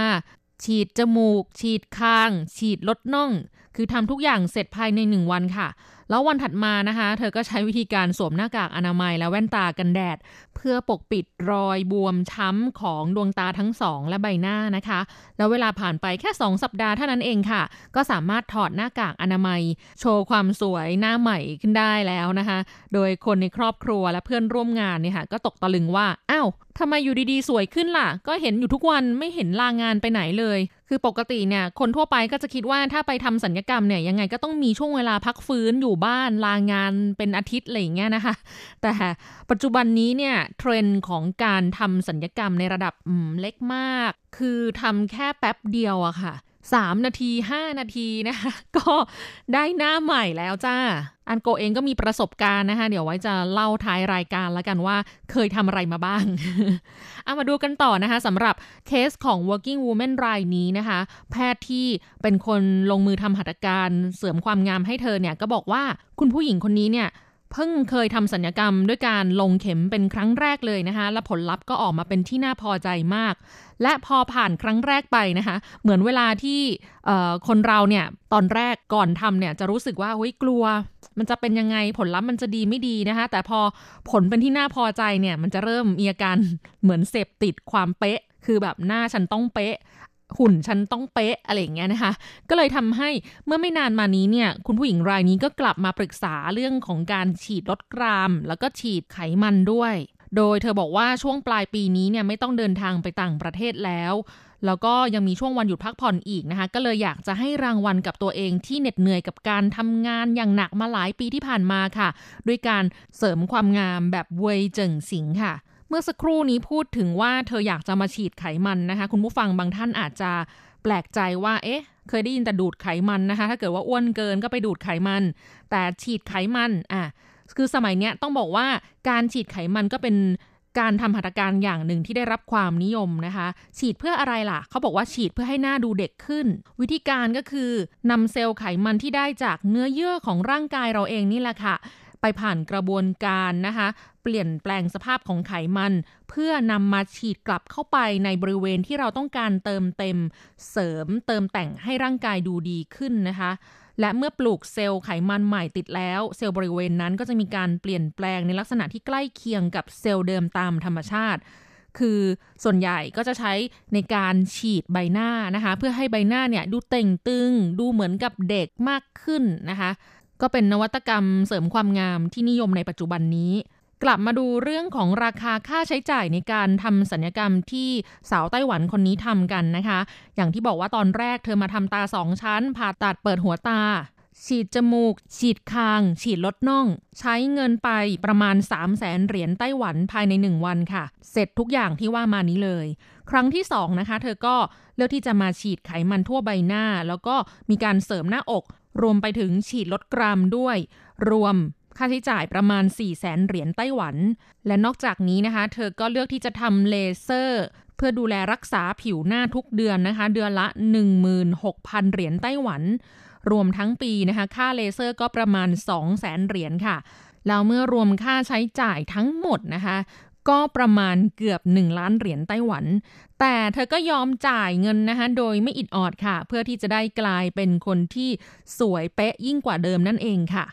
ฉีดจมูก ฉีดคาง ฉีดลดน่อง คือทำทุกอย่างเสร็จภายในหนึ่งวันค่ะ แล้ววันถัดมานะคะ เธอก็ใช้วิธีการสวมหน้ากากอนามัยและแว่นตากันแดด เพื่อปกปิดรอยบวมช้ำของดวงตาทั้งสองและใบหน้านะคะ แล้วเวลาผ่านไปแค่ 2 สัปดาห์เท่านั้นเองค่ะ ก็สามารถถอดหน้ากากอนามัย โชว์ความสวยหน้าใหม่ขึ้นได้แล้วนะคะ โดยคนในครอบครัวและเพื่อนร่วมงานเนี่ยค่ะก็ตกตะลึงว่าอ้าว ทำไมอยู่ดีๆ สวยขึ้นล่ะ ก็เห็นอยู่ทุกวันไม่เห็นลางานไปไหนเลย คือปกติเนี่ยคนทั่วไปก็จะคิดว่าถ้าไปทำสัญญกรรมเนี่ยยังไงก็ต้องมีช่วงเวลาพักฟื้นอยู่บ้านลางานเป็นอาทิตย์อะไรอย่างเงี้ยนะคะ แต่ปัจจุบันนี้เนี่ยเทรนด์ของการทำสัญญกรรมในระดับเล็กมาก คือทำแค่แป๊บเดียวอะค่ะ สามนาทีห้านาทีนะคะ ก็ได้หน้าใหม่แล้วจ้า อันโกเองก็มีประสบการณ์นะคะ เดี๋ยวไว้จะเล่าท้ายรายการแล้วกันว่าเคยทำอะไรมาบ้าง เอามาดูกันต่อนะคะสำหรับเคสของ working woman รายนี้นะคะ แพทย์ที่เป็นคนลงมือทำหัตถการเสริมความงามให้เธอเนี่ย ก็บอกว่าคุณผู้หญิงคนนี้เนี่ย เพิ่งเคยทำสัญญกรรมด้วยการลงเข็มเป็นครั้งแรกเลยนะคะ และผลลัพธ์ก็ออกมาเป็นที่น่าพอใจมาก และพอผ่านครั้งแรกไปนะคะ เหมือนเวลาที่คนเราเนี่ยตอนแรกก่อนทำเนี่ยจะรู้สึกว่าเฮ้ยกลัว มันจะเป็นยังไงผลลัพธ์มันจะดีไม่ดีนะคะ แต่พอผลเป็นที่น่าพอใจเนี่ยมันจะเริ่มมีอาการเหมือนเสพติดความเป๊ะ คือแบบหน้าฉันต้องเป๊ะ หุ่นฉันต้องเป๊ะอะไรอย่างเงี้ยนะคะ ก็เลยทำให้เมื่อไม่นานมานี้เนี่ย คุณผู้หญิงรายนี้ก็กลับมาปรึกษาเรื่องของการฉีดลดกราม แล้วก็ฉีดไขมันด้วย โดยเธอบอกว่าช่วงปลายปีนี้เนี่ยไม่ต้องเดินทางไปต่างประเทศแล้วแล้วก็ยังมีช่วงวันหยุดพักผ่อนอีกนะคะ ก็เลยอยากจะให้รางวัลกับตัวเองที่เหน็ดเหนื่อยกับการทำงานอย่างหนักมาหลายปีที่ผ่านมาค่ะ ด้วยการเสริมความงามแบบเวยเจิงสิงค่ะ มื่อสักครู่นี้พูดถึงว่าเธออยากจะมาฉีดไขมันนะคะ คุณผู้ฟังบางท่านอาจจะแปลกใจว่า เอ๊ะ เคยได้ยินแต่ดูดไขมันนะคะ ถ้าเกิดว่าอ้วนเกินก็ไปดูดไขมัน แต่ฉีดไขมันอะคือสมัยเนี้ยต้องบอกว่าการฉีดไขมันก็เป็นการทำหัตถการอย่างหนึ่งที่ได้รับความนิยมนะคะ ฉีดเพื่ออะไรล่ะ เขาบอกว่าฉีดเพื่อให้หน้าดูเด็กขึ้น วิธีการก็คือนำเซลล์ไขมันที่ได้จากเนื้อเยื่อของร่างกายเราเองนี่แหละค่ะ ไปผ่านกระบวนการนะคะเปลี่ยนแปลงสภาพของไขมัน เพื่อนำมาฉีดกลับเข้าไปในบริเวณที่เราต้องการเติมเต็ม เสริมเติมแต่งให้ร่างกายดูดีขึ้นนะคะและเมื่อปลูกเซลล์ไขมันใหม่ติดแล้ว เซลล์บริเวณนั้นก็จะมีการเปลี่ยนแปลงในลักษณะที่ใกล้เคียงกับเซลล์เดิมตามธรรมชาติ คือส่วนใหญ่ก็จะใช้ในการฉีดใบหน้านะคะ เพื่อให้ใบหน้าเนี่ยดูเต่งตึง ดูเหมือนกับเด็กมากขึ้นนะคะ ก็เป็นนวัตกรรมเสริมความงามที่นิยมในปัจจุบันนี้ กลับมาดูเรื่องของราคาค่าใช้จ่ายในการทำสัญญกรรมที่สาวไต้หวันคนนี้ทำกันนะคะ อย่างที่บอกว่าตอนแรกเธอมาทำตาสองชั้น ผ่าตัดเปิดหัวตา ฉีดจมูก ฉีดคาง ฉีดลดน่อง ใช้เงินไปประมาณ 3 0 0แสนเหรียญไต้หวันภายใน 1 วันค่ะ เสร็จทุกอย่างที่ว่ามานี้เลย ครั้งที่2นะคะ เธอก็เลือกที่จะมาฉีดไขมันทั่วใบหน้า แล้วก็มีการเสริมหน้าอก รวมไปถึงฉีดลดกรัมด้วย รวมค่าใช้จ่ายประมาณ 4 0 0แสนเหรียญไต้หวัน และนอกจากนี้นะคะ เธอก็เลือกที่จะทำเลเซอร์ เพื่อดูแลรักษาผิวหน้าทุกเดือนนะคะ เดือนละ 16,000 เหรียญไต้หวัน รวมทั้งปีนะคะ ค่าเลเซอร์ก็ประมาณ 2 0 0แสนเหรียญค่ะแล้วเมื่อรวมค่าใช้จ่ายทั้งหมดนะคะ ก็ประมาณเกือบ 1 ล้านเหรียญไต้หวัน แต่เธอก็ยอมจ่ายเงินนะคะโดยไม่อิดออดค่ะ เพื่อที่จะได้กลายเป็นคนที่สวยเป๊ะยิ่งกว่าเดิมนั่นเองค่ะ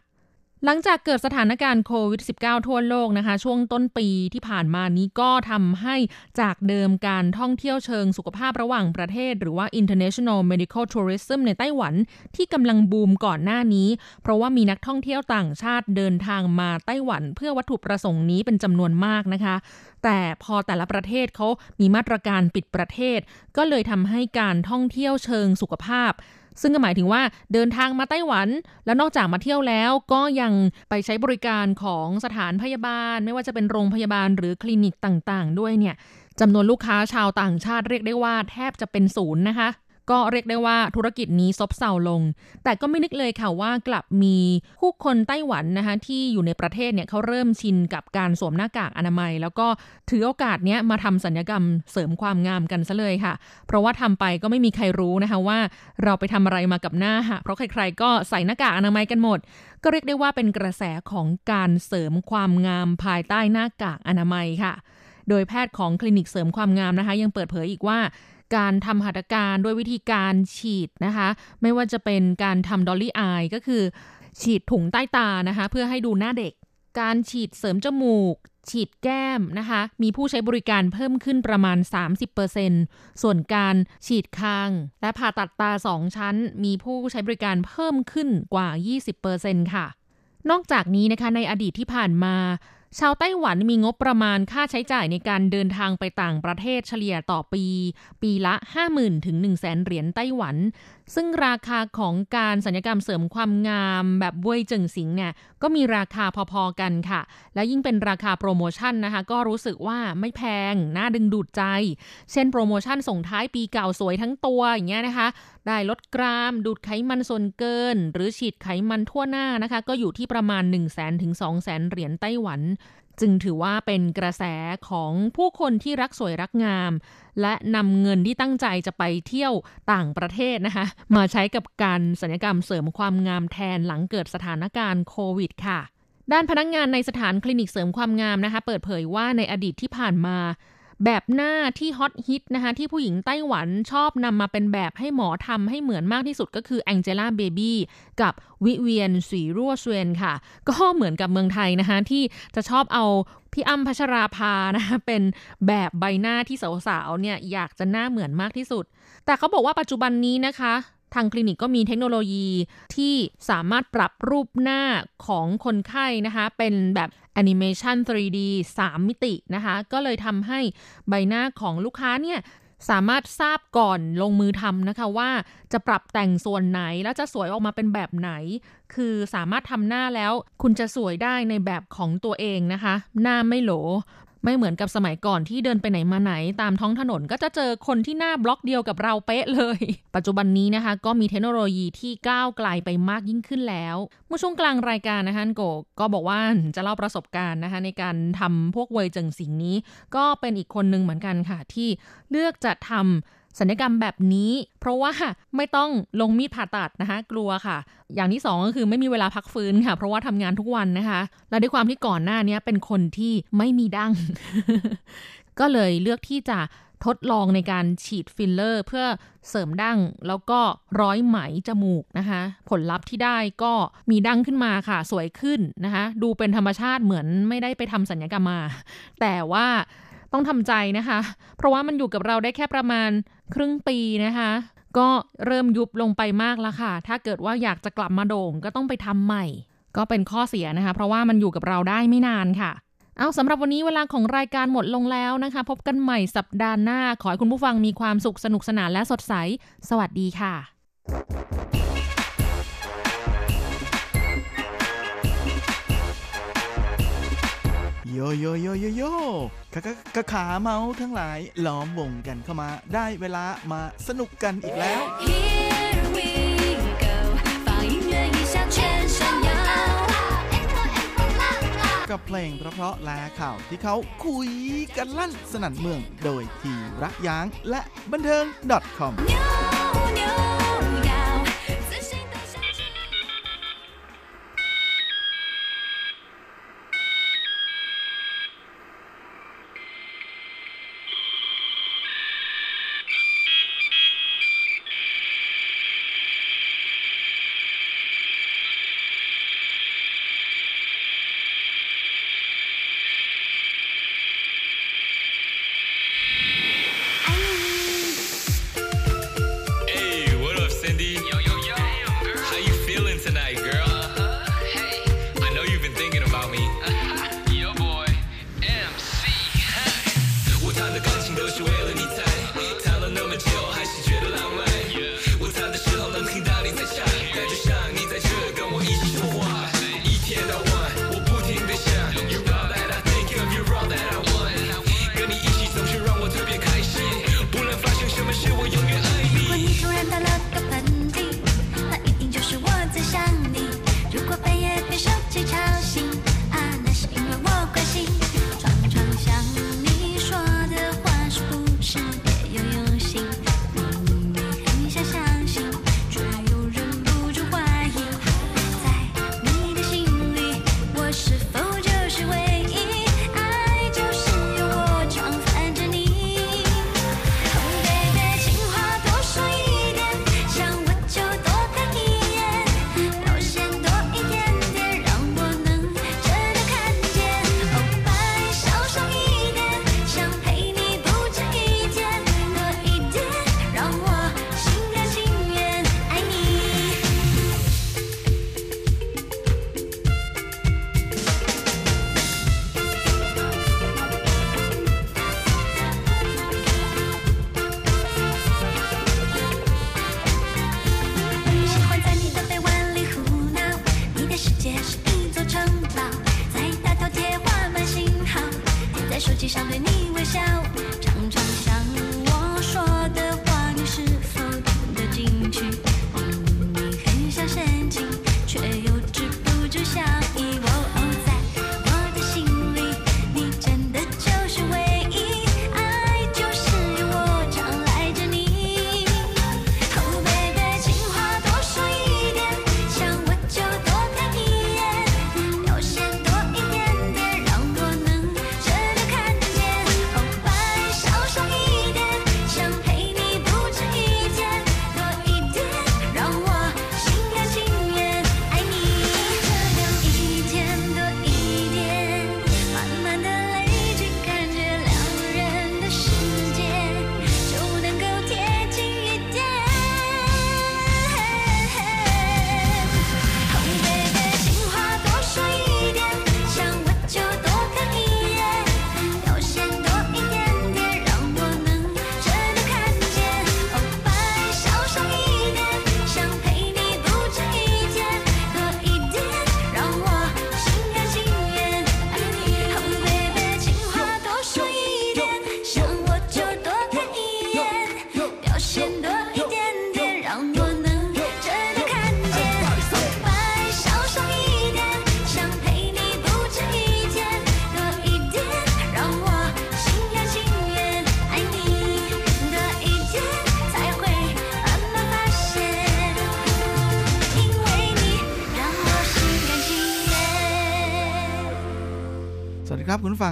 หลังจากเกิดสถานการณ์โควิด -19 ทั่วโลกนะคะ ช่วงต้นปีที่ผ่านมานี้ก็ทำให้จากเดิมการท่องเที่ยวเชิงสุขภาพระหว่างประเทศ หรือว่า international medical tourism ในไต้หวันที่กำลังบูมก่อนหน้านี้ เพราะว่ามีนักท่องเที่ยวต่างชาติเดินทางมาไต้หวัน เพื่อวัตถุประสงค์นี้เป็นจำนวนมากนะคะ แต่พอแต่ละประเทศเขามีมาตรการปิดประเทศ ก็เลยทำให้การท่องเที่ยวเชิงสุขภาพ ซึ่งก็หมายถึงว่าเดินทางมาไต้หวัน แล้วนอกจากมาเที่ยวแล้วก็ยังไปใช้บริการของสถานพยาบาล ไม่ว่าจะเป็นโรงพยาบาลหรือคลินิกต่างๆ ด้วยเนี่ยจำนวนลูกค้าชาวต่างชาติเรียกได้ว่าแทบจะเป็นศูนย์นะคะ ก็เรียกได้ว่าธุรกิจนี้ซบเซาลง แต่ก็ไม่นึกเลยค่ะว่ากลับมีผู้คนไต้หวันนะคะที่อยู่ในประเทศเนี่ยเขาเริ่มชินกับการสวมหน้ากากอนามัย แล้วก็ถือโอกาสเนี้ยมาทำสัญญกรรมเสริมความงามกันซะเลยค่ะ เพราะว่าทำไปก็ไม่มีใครรู้นะคะว่า เราไปทำอะไรมากับหน้าค่ะเพราะใครๆก็ใส่หน้ากากอนามัยกันหมด ก็เรียกได้ว่าเป็นกระแสของการเสริมความงามภายใต้หน้ากากอนามัยค่ะ โดยแพทย์ของคลินิกเสริมความงามนะคะ ยังเปิดเผยอีกว่า การทำหัตถการด้วยวิธีการฉีดนะคะ ไม่ว่าจะเป็นการทำ dolly eye ก็คือ ฉีดถุงใต้ตานะคะ เพื่อให้ดูหน้าเด็ก การฉีดเสริมจมูก ฉีดแก้มนะคะ มีผู้ใช้บริการเพิ่มขึ้นประมาณ 30%ส่วนการฉีดคาง และผ่าตัดตา 2 ชั้น มีผู้ใช้บริการเพิ่มขึ้นกว่า 20%ค่ะ นอกจากนี้นะคะในอดีตที่ผ่านมา ชาวไต้หวันมีงบประมาณค่าใช้จ่ายในการเดินทางไปต่างประเทศเฉลี่ยต่อปี ปีละ 50,000ถึง1 0 0 0 0แเหรียญไต้หวัน ซึ่งราคาของการสัญญกรรมเสริมความงามแบบบวยจิงสิงเนี่ยก็มีราคาพอๆกันค่ะ และยิ่งเป็นราคาโปรโมชั่นนะคะ ก็รู้สึกว่าไม่แพง น่าดึงดูดใจ เช่นโปรโมชั่นส่งท้ายปีเก่าสวยทั้งตัวอย่างเงี้ยนะคะ ได้ลดกราม ดูดไขมันส่วนเกิน หรือฉีดไขมันทั่วหน้านะคะ ก็อยู่ที่ประมาณ 1 0 0 0 0แถึง2 0 0 0 0เหรียญไต้หวัน จึงถือว่าเป็นกระแสของผู้คนที่รักสวยรักงาม และนำเงินที่ตั้งใจจะไปเที่ยวต่างประเทศนะคะมาใช้กับการสัญญกรรมเสริมความงามแทนหลังเกิดสถานการณ์โควิดค่ะ ด้านพนักงานในสถานคลินิกเสริมความงามนะคะ เปิดเผยว่าในอดีตที่ผ่านมา แบบหน้าที่ฮอตฮิตนะคะที่ผู้หญิงไต้หวันชอบนำมาเป็นแบบให้หมอทำให้เหมือนมากที่สุดก็คือ Angelababy กับวีรั่วเซวียนค่ะ ก็เหมือนกับเมืองไทยนะคะที่จะชอบเอาพี่อั้มพัชราภานะคะเป็นแบบใบหน้าที่สาวๆเนี่ยอยากจะหน้าเหมือนมากที่สุด แต่เขาบอกว่าปัจจุบันนี้นะคะทางคลินิกก็มีเทคโนโลยีที่สามารถปรับรูปหน้าของคนไข้นะคะ เป็นแบบ แอนิเมชัน 3D 3 มิตินะคะ ก็เลยทำให้ใบหน้าของลูกค้าเนี่ยสามารถทราบก่อนลงมือทำนะคะว่าจะปรับแต่งส่วนไหนแล้วจะสวยออกมาเป็นแบบไหน คือสามารถทำหน้าแล้ว คุณจะสวยได้ในแบบของตัวเองนะคะ หน้าไม่โหล ไม่เหมือนกับสมัยก่อนที่เดินไปไหนมาไหนตามท้องถนนก็จะเจอคนที่หน้าบล็อกเดียวกับเราเป๊ะเลย ปัจจุบันนี้นะคะก็มีเทคโนโลยีที่ก้าวไกลไปมากยิ่งขึ้นแล้ว เมื่อช่วงกลางรายการนะคะโกก็บอกว่าจะเล่าประสบการณ์นะคะในการทำพวกเวยเจิงสิ่งนี้ ก็เป็นอีกคนหนึ่งเหมือนกันค่ะที่เลือกจะทำ สัญญกรรมแบบนี้ เพราะว่าไม่ต้องลงมีดผ่าตัดนะคะ กลัวค่ะ อย่างที่สองก็คือไม่มีเวลาพักฟื้นค่ะ เพราะว่าทำงานทุกวันนะคะ และด้วยความที่ก่อนหน้านี้เป็นคนที่ไม่มีดั้ง ก็เลยเลือกที่จะทดลองในการฉีดฟิลเลอร์ เพื่อเสริมดั้งแล้วก็ร้อยไหมจมูกนะคะ ผลลัพธ์ที่ได้ก็มีดั้งขึ้นมาค่ะ สวยขึ้นนะคะ ดูเป็นธรรมชาติเหมือนไม่ได้ไปทำศัลยกรรมมา แต่ว่า ต้องทำใจนะคะ เพราะว่ามันอยู่กับเราได้แค่ประมาณครึ่งปีนะคะก็เริ่มยุบลงไปมากแล้วค่ะ ถ้าเกิดว่าอยากจะกลับมาโด่งก็ต้องไปทำใหม่ ก็เป็นข้อเสียนะคะ เพราะว่ามันอยู่กับเราได้ไม่นานค่ะ เอาสำหรับวันนี้เวลาของรายการหมดลงแล้วนะคะ พบกันใหม่สัปดาห์หน้า ขอให้คุณผู้ฟังมีความสุขสนุกสนานและสดใส สวัสดีค่ะ
โยโยโยโยโยกะกะกะขาเมาทั้งหลายล้อมวงกันเข้ามาได้เวลามาสนุกกันอีกแล้ว
Here we go，放音乐一响全身摇。
กับเพลงเพราะๆและข่าวที่เขาคุยกันลั่นสนั่นเมืองโดยทีรักย้างและบันเทิง .com
扭扭摇，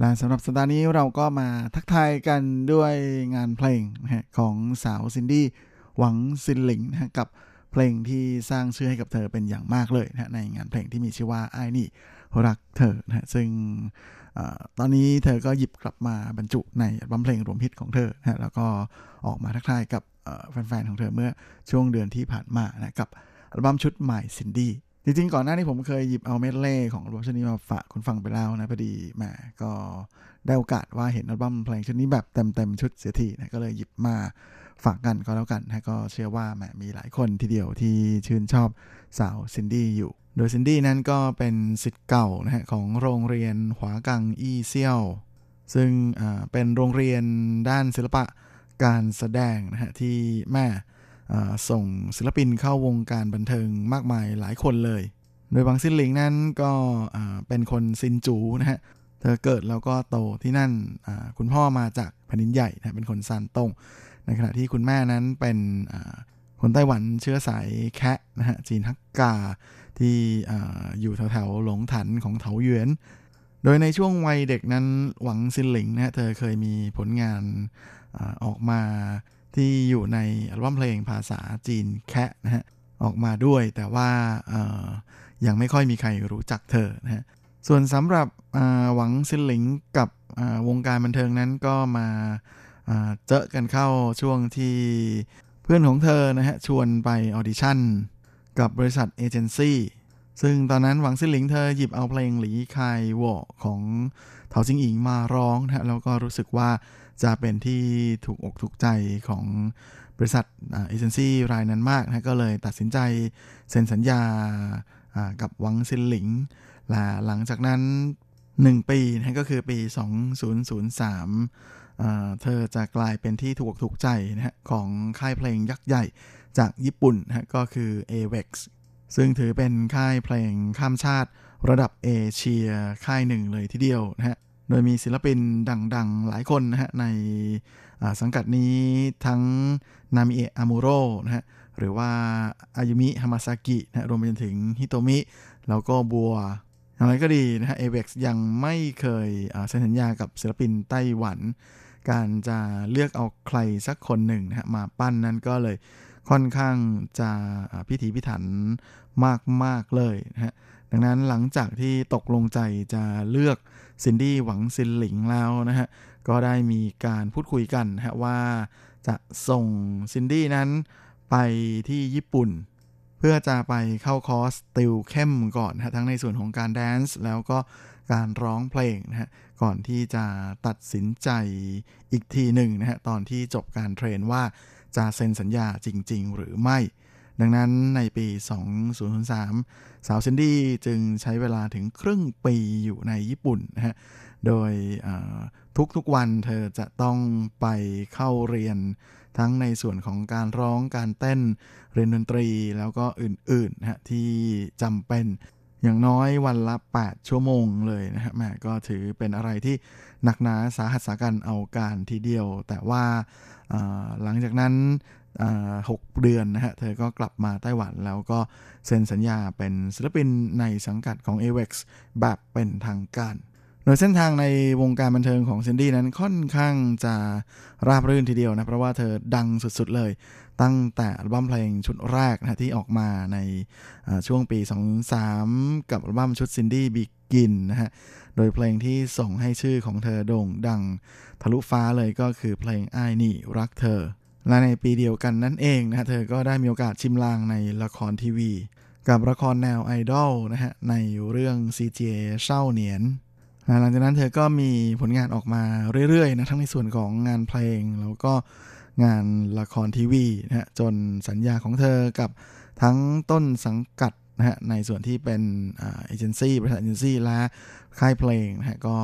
และสำหรับสัปดาห์นี้เราก็มาทักทายกันด้วยงานเพลงนะของสาวซินดี้หวังซินหลิงนะกับเพลงที่สร้างชื่อให้กับเธอเป็นอย่างมากเลยนะในงานเพลงที่มีชื่อว่าไอ้นี่รักเธอนะซึ่งตอนนี้เธอก็หยิบกลับมาบรรจุในอัลบั้มเพลงรวมฮิตของเธอนะแล้วก็ออกมาทักทายกับแฟนๆของเธอเมื่อช่วงเดือนที่ผ่านมานะกับอัลบั้มชุดใหม่ซินดี้ จริงๆ ก่อนหน้านี้ผมเคยหยิบเอาเมดเล่ของอัลบั้มชุดนี้มาฝากคุณฟังไปแล้วนะพอดีแหมก็ได้โอกาสว่าเห็นอัลบั้มเพลงชุดนี้แบบเต็มๆชุดเสียทีนะก็เลยหยิบมาฝากกันก็แล้วกันนะก็เชื่อว่าแหมมีหลายคนทีเดียวที่ชื่นชอบสาวซินดี้อยู่ โดยซินดี้นั้นก็เป็นศิษย์เก่านะฮะของโรงเรียนหวากังอีเซียว ซึ่งเป็นโรงเรียนด้านศิลปะการแสดงนะฮะที่แม่ ส่งศิลปินเข้าวงการบันเทิงมากมายหลายคนเลย โดยบางซินหลิงนั้นก็เป็นคนซินจูนะฮะ เธอเกิดแล้วก็โตที่นั่นคุณพ่อมาจากแผ่นดินใหญ่นะเป็นคนซานตง ในขณะที่คุณแม่นั้นเป็นคนไต้หวันเชื้อสายแคะนะฮะจีนฮักกาที่อยู่แถวๆหลงถันของเถาหยวนโดยในช่วงวัยเด็กนั้นหวังซินหลิงนะเธอเคยมีผลงานออกมา ที่อยู่ในอัลบั้มเพลงภาษาจีนแคะนะฮะออกมาด้วยแต่ว่ายังไม่ค่อยมีใครรู้จักเธอนะฮะส่วนสำหรับหวังซินหลิงกับวงการบันเทิงนั้นก็มาเจอกันเข้าช่วงที่เพื่อนของเธอนะฮะชวนไปออดิชั่นกับบริษัทเอเจนซี่ซึ่งตอนนั้นหวังซินหลิงเธอหยิบเอาเพลง離開我ของเถาจิงอิงมาร้องนะฮะแล้วก็รู้สึกว่า จะเป็นที่ถูกอกถูกใจของบริษัทเอเจนซี่รายนั้นมากนะก็เลยตัดสินใจเซ็นสัญญากับวังซินหลิงและหลังจากนั้น 1 ปีนะก็คือปี 2003 เธอจะกลายเป็นที่ถูกอกถูกใจนะฮะของค่ายเพลงยักษ์ใหญ่จากญี่ปุ่นนะก็คือ AVEX ซึ่งถือเป็นค่ายเพลงข้ามชาติระดับเอเชียค่ายหนึ่งเลยทีเดียวนะฮะ โดยมีศิลปินดังๆ หลายคนนะฮะในสังกัดนี้ทั้งนามิเอะอามูโระนะฮะหรือว่าอายูมิฮามาซากินะรวมไปจนถึงฮิโตมิ แล้วก็โบอาอย่างไรก็ดีนะฮะเอเว็กซ์ยังไม่เคยเซ็นสัญญากับศิลปินไต้หวัน การจะเลือกเอาใครสักคนหนึ่งนะฮะมาปั้นนั้นก็เลยค่อนข้างจะพิถีพิถันมากๆเลยนะฮะดังนั้นหลังจากที่ตกลงใจจะเลือก ซินดี้หวังซินหลิงแล้วนะฮะก็ได้มีการพูดคุยกันฮะว่าจะส่งซินดี้นั้นไปที่ญี่ปุ่น เพื่อจะไปเข้าคอร์สติวเข้มก่อนฮะทั้งในส่วนของการแดนซ์แล้วก็การร้องเพลงนะฮะก่อนที่จะตัดสินใจอีกทีหนึ่งนะฮะตอนที่จบการเทรนว่าจะเซ็นสัญญาจริง ๆ หรือไม่ ดังนั้นในปี 2003 สาวซินดี้จึงใช้เวลาถึงครึ่งปีอยู่ในญี่ปุ่นนะฮะ โดยทุกๆวันเธอจะต้องไปเข้าเรียนทั้งในส่วนของการร้องการเต้น เรียนดนตรีแล้วก็อื่นๆนะฮะที่จำเป็นอย่างน้อยวันละ 8 ชั่วโมงเลยนะฮะแม่ก็ถือเป็นอะไรที่หนักหนาสาหัสสากันเอาการทีเดียว แต่ว่าหลังจากนั้น หกเดือนนะฮะ เธอก็กลับมาไต้หวันแล้วก็เซ็นสัญญาเป็นศิลปินในสังกัดของ AVEX แบบเป็นทางการ โดยเส้นทางในวงการบันเทิงของซินดี้นั้นค่อนข้างจะราบรื่นทีเดียวนะ เพราะว่าเธอดังสุดๆเลย ตั้งแต่อัลบั้มเพลงชุดแรกนะที่ออกมาในช่วงปี 2003 กับอัลบั้มชุดซินดี้บิกินนะฮะ โดยเพลงที่ส่งให้ชื่อของเธอโด่งดังทะลุฟ้าเลยก็คือเพลงอ้ายนี่รักเธอ และในปีเดียวกันนั่นเองนะเธอก็ได้มีโอกาสชิมลางในละครทีวี กับละครแนวไอดอลนะฮะในเรื่อง CGA เศร้าเนียนหลังจากนั้นเธอก็มีผลงานออกมาเรื่อยๆนะทั้งในส่วนของงานเพลง แล้วก็งานละครทีวีนะฮะจนสัญญาของเธอกับทั้งต้นสังกัดนะฮะในส่วนที่เป็นเอเจนซี่บริษัทเอเจนซี่และค่ายเพลงนะฮะก็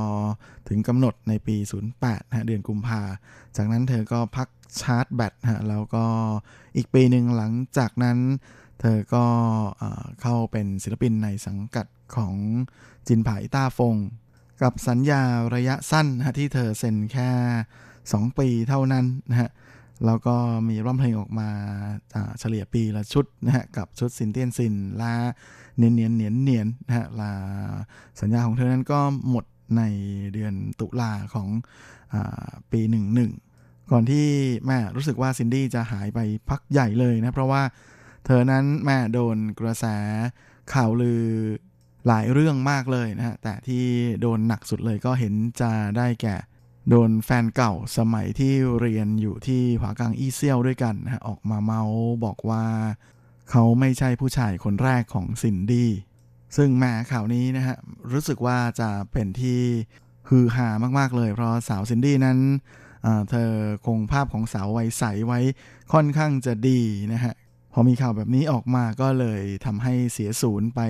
ถึงกำหนดในปี 08นะฮะเดือนกุมภาจากนั้นเธอก็พัก ชาร์จแบตฮะแล้วก็อีกปีหนึ่งหลังจากนั้น เธอก็เข้าเป็นศิลปินในสังกัดของจินไผาอิต้าฟง กับสัญญาระยะสั้นนะที่เธอเซ็นแค่ 2 ปีเท่านั้นนะฮะแล้วก็มีร้องเพลงออกมาเฉลี่ยปีละชุดนะฮะกับชุดซินเตียนซินลาเนียนเนียนเนียนเนียนนะฮะลาสัญญาของเธอนั้นก็หมดในเดือนตุลาของอปีหนึ่งหนึ่ง ก่อนที่แม่รู้สึกว่าซินดี้จะหายไปพักใหญ่เลยนะ เพราะว่าเธอนั้นแม่โดนกระแสข่าวลือหลายเรื่องมากเลยนะฮะ แต่ที่โดนหนักสุดเลยก็เห็นจะได้แก่ โดนแฟนเก่าสมัยที่เรียนอยู่ที่หวากลางอีเซียวด้วยกันนะฮะออกมาเมาบอกว่าเขาไม่ใช่ผู้ชายคนแรกของซินดี้ซึ่งแม่ข่าวนี้นะฮะ รู้สึกว่าจะเป็นที่ฮือฮามากๆเลย เพราะสาวซินดี้นั้น เธอคงภาพของสาววัยใสไว้ค่อนข้างจะดีนะฮะพอมีข่าวแบบนี้ออกมาก็เลยทำให้เสียศูนย์ไป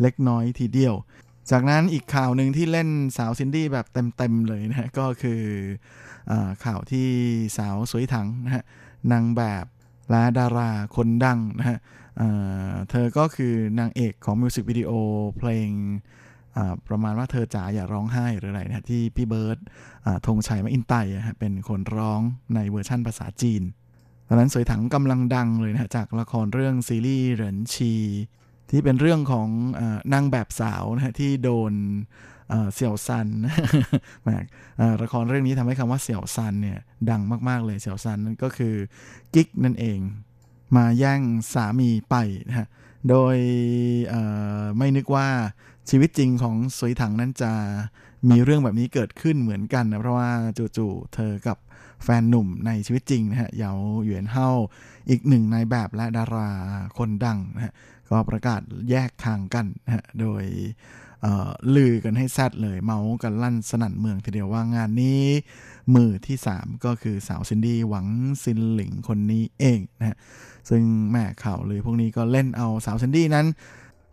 เล็กน้อยทีเดียว จากนั้นอีกข่าวหนึ่งที่เล่นสาวซินดี้แบบเต็มๆเลยนะฮะก็คืออข่าวที่สาวสุยถังนะฮะนางแบบและดาราคนดังนะฮะเธอก็คือนางเอกของมิวสิกวิดีโอเพลง ประมาณว่าเธอจ๋าอย่าร้องไห้หรืออะไรนะที่พี่เบิร์ดธงชัยแมคอินไตย์เป็นคนร้องในเวอร์ชั่นภาษาจีนตอนนั้นสุยถังกำลังดังเลยนะจากละครเรื่อง犀利人妻 ที่เป็นเรื่องของนางแบบสาวนะที่โดนเสี่ยวซันละครเรื่องนี้ทำให้คำว่าเสี่ยวซันเนี่ยดังมากๆเลยเสี่ยวซันนั่นก็คือกิ๊กนั่นเอง มาแย่งสามีไปนะฮะโดยไม่นึกว่า ชีวิตจริงของสวยถังนั้นจะมีเรื่องแบบนี้เกิดขึ้นเหมือนกันนะเพราะว่าจู่ๆเธอกับแฟนหนุ่มในชีวิตจริงนะฮะเยาหยวนเฮาอีกหนึ่งนายแบบและดาราคนดังนะฮะก็ประกาศแยกทางกันนะฮะโดยลือกันให้แซดเลยเมาส์กันลั่นสนั่นเมืองทีเดียวว่างานนี้ มือที่ 3 ก็คือสาวซินดี้หวังซินหลิงคนนี้เองนะฮะซึ่งแม่ข่าวเลยพวกนี้ก็เล่นเอาสาวซินดี้นั้น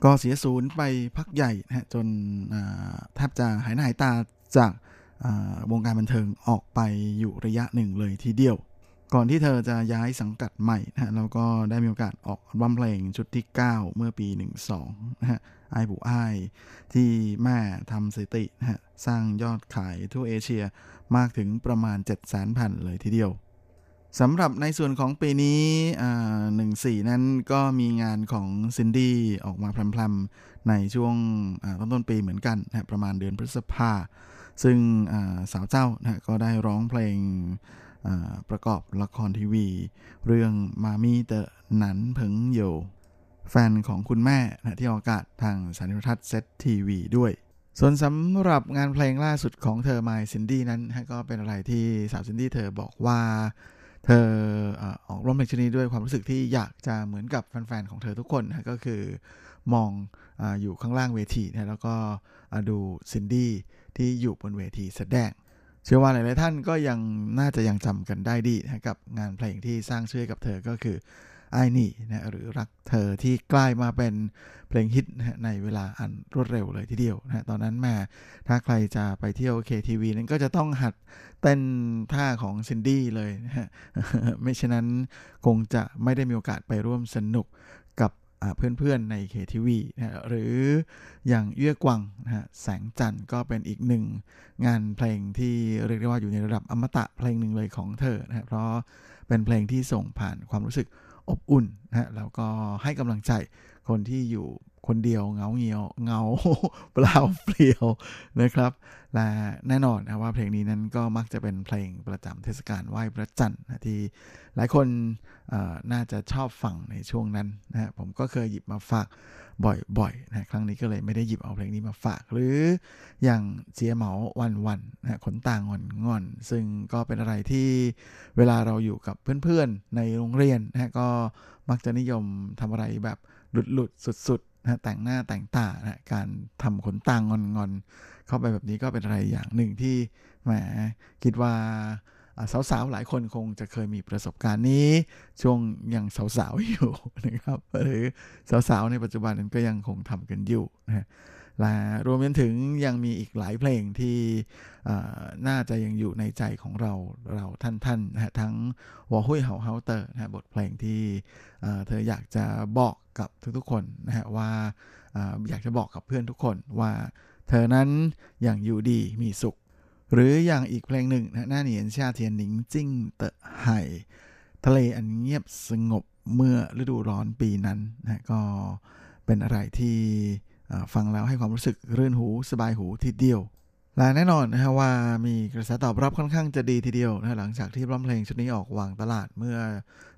ก็เสียศูนย์ไปพักใหญ่นะฮะจนแทบจะหายหน้าหายตาจากวงการบันเทิงออกไปอยู่ระยะหนึ่งเลยทีเดียว ก่อนที่เธอจะย้ายสังกัดใหม่นะฮะแล้วก็ได้มีโอกาสออกบัมเพลงชุดที่ 9 เมื่อปี 12นะฮะไอบุไอที่แม่ทำสถิตินะฮะสร้างยอดขายทั่วเอเชียมากถึงประมาณ 7 0 0 0 0 0แผ่นเลยทีเดียว สำหรับในส่วนของปีนี้หนึ่งสี่นั้นก็มีงานของซินดี้ออกมาพลำๆในช่วงต้นต้นปีเหมือนกันนะประมาณเดือนพฤษภา ซึ่งสาวเจ้านะก็ได้ร้องเพลงประกอบละครทีวี เรื่อง媽咪的男朋友แฟนของคุณแม่นะที่ออกอากาศทางสถานีโทรทัศน์ SET TV ด้วย ส่วนสำหรับงานเพลงล่าสุดของเธอ My ซินดี้นั้นก็เป็นอะไรที่สาวซินดี้เธอบอกว่า เธอออกร้องเพลงชุดนี้ด้วยความรู้สึกที่อยากจะเหมือนกับแฟนๆของเธอทุกคนนะก็คือมองอยู่ข้างล่างเวทีนะแล้วก็ดูซินดี้ที่อยู่บนเวทีแสดง เชื่อว่าหลายๆท่านก็ยังน่าจะยังจำกันได้ดีนะกับงานเพลงที่สร้างชื่อกับเธอก็คือ愛你นะหรือรักเธอที่กลายมาเป็นเพลงฮิตนะในเวลาอันรวดเร็วเลยทีเดียวนะตอนนั้นแม่ถ้าใครจะไปเที่ยว KTV นั้นก็จะต้องหัด เต้นท่าของซินดี้เลยนะฮะไม่เช่นนั้นคงจะไม่ได้มีโอกาสไปร่วมสนุกกับเพื่อนๆในเคทีวีนะหรืออย่างเอื้อกวังนะฮะแสงจันทร์ก็เป็นอีกหนึ่งงานเพลงที่เรียกได้ว่าอยู่ในระดับอมตะเพลงหนึ่งเลยของเธอนะเพราะเป็นเพลงที่ส่งผ่านความรู้สึกอบอุ่นนะฮะแล้วก็ให้กำลังใจคนที่อยู่ คนเดียวเงาเงียวเงาเปล่าเปลี่ยวนะครับ และแน่นอนนะว่าเพลงนี้นั้นก็มักจะเป็นเพลงประจำเทศกาลไหว้พระจันทร์นะที่หลายคนน่าจะชอบฟังในช่วงนั้นนะผมก็เคยหยิบมาฝากบ่อยๆนะครั้งนี้ก็เลยไม่ได้หยิบเอาเพลงนี้มาฝาก หรืออย่างเจียเหมาวันวันนะขนต่างอนงอน ซึ่งก็เป็นอะไรที่เวลาเราอยู่กับเพื่อนๆในโรงเรียนนะก็มักจะนิยมทำอะไรแบบหลุดๆสุดๆ นะแต่งหน้าแต่งตานะการทำขนตางอนๆเข้าไปแบบนี้ก็เป็นอะไรอย่างหนึ่งที่แหมคิดว่าสาวๆ หลายคนคงจะเคยมีประสบการณ์นี้ ช่วงยังสาวๆ อยู่นะครับ หรือสาวๆ ในปัจจุบันนั้นก็ยังคงทำกันอยู่นะ และรวมไปถึงยังมีอีกหลายเพลงที่น่าจะยังอยู่ในใจของเราเราท่านๆนะทั้งวอหุ้ยเฮาเฮาเตอร์นะบทเพลงที่เธออยากจะบอกกับทุกๆคนนะฮะว่าอยากจะบอกกับเพื่อนทุกคนว่าเธอนั้นยังอยู่ดีมีสุข หรืออย่างอีกเพลงหนึ่งนะหน้าเหนียนชาเทียนหนิงจิ้งเตะไห่ทะเลอันเงียบสงบเมื่อฤดูร้อนปีนั้นนะก็เป็นอะไรที่ ฟังแล้วให้ความรู้สึกรื่นหูสบายหูทีเดียว และแน่นอนนะฮะว่ามีกระแสตอบรับค่อนข้างจะดีทีเดียวนะหลังจากที่ร้องเพลงชุดนี้ออกวางตลาดเมื่อ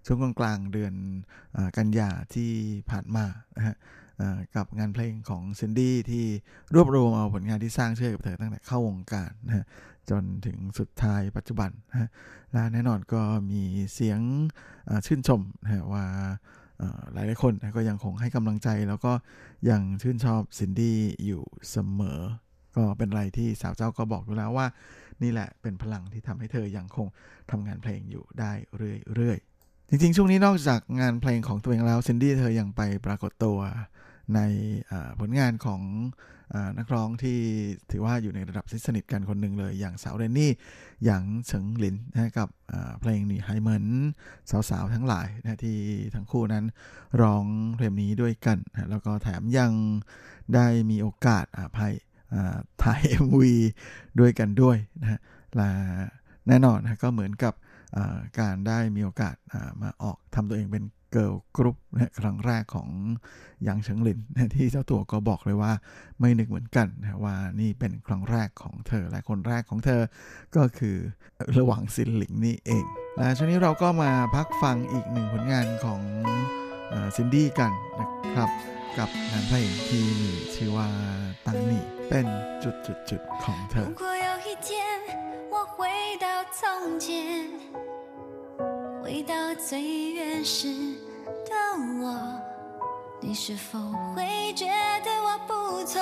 ช่วงกลางเดือนอกันยาที่ผ่านมานะฮะกับงานเพลงของซินดี้ที่รวบรวมเอาผลงานที่สร้างชื่อกับเธอตั้งแต่เข้าวงการนะฮะจนถึงสุดท้ายปัจจุบันนะฮะและแน่นอนก็มีเสียงชื่นชมนะฮะว่า หลายหลายคนก็ยังคงให้กำลังใจ แล้วก็ยังชื่นชอบซินดี้อยู่เสมอ ก็เป็นอะไรที่สาวเจ้าก็บอกอยู่แล้วว่า นี่แหละเป็นพลังที่ทำให้เธอยังคงทำงานเพลงอยู่ได้เรื่อยๆ จริงๆ ช่วงนี้นอกจากงานเพลงของตัวเองแล้วซินดี้เธอยังไปปรากฏตัวในผลงานของ นักร้องที่ถือว่าอยู่ในระดับที่สนิทกันคนหนึ่งเลย อย่างสาวเรนนี่ อย่างเฉิงหลินนะกับเพลงนี่ไฮเหมือนสาวๆทั้งหลายนะที่ทั้งคู่นั้นร้องเพลงนี้ด้วยกันนะแล้วก็แถมยังได้มีโอกาสอ่าภายอ่าถ่าย MV ด้วยกันด้วยนะฮะและแน่นอนนะก็เหมือนกับการได้มีโอกาสมาออกทำตัวเองเป็น เกิร์ลกรุ๊ปนะครั้งแรกของหยางเฉิงหลินนะที่เจ้าตัวก็บอกเลยว่าไม่นึกเหมือนกันนะว่านี่เป็นครั้งแรกของเธอและคนแรกของเธอก็คือระหว่างซินหลิงนี่เองและช่วงนี้เราก็มาพักฟังอีกหนึ่งผลงานของซินดี้กันนะครับกับงานเพลงที่มีชื่อว่าตังนี่เป็นจุดจุดจุดของเธอ
回到，最原始的我，你是否会觉得我不错？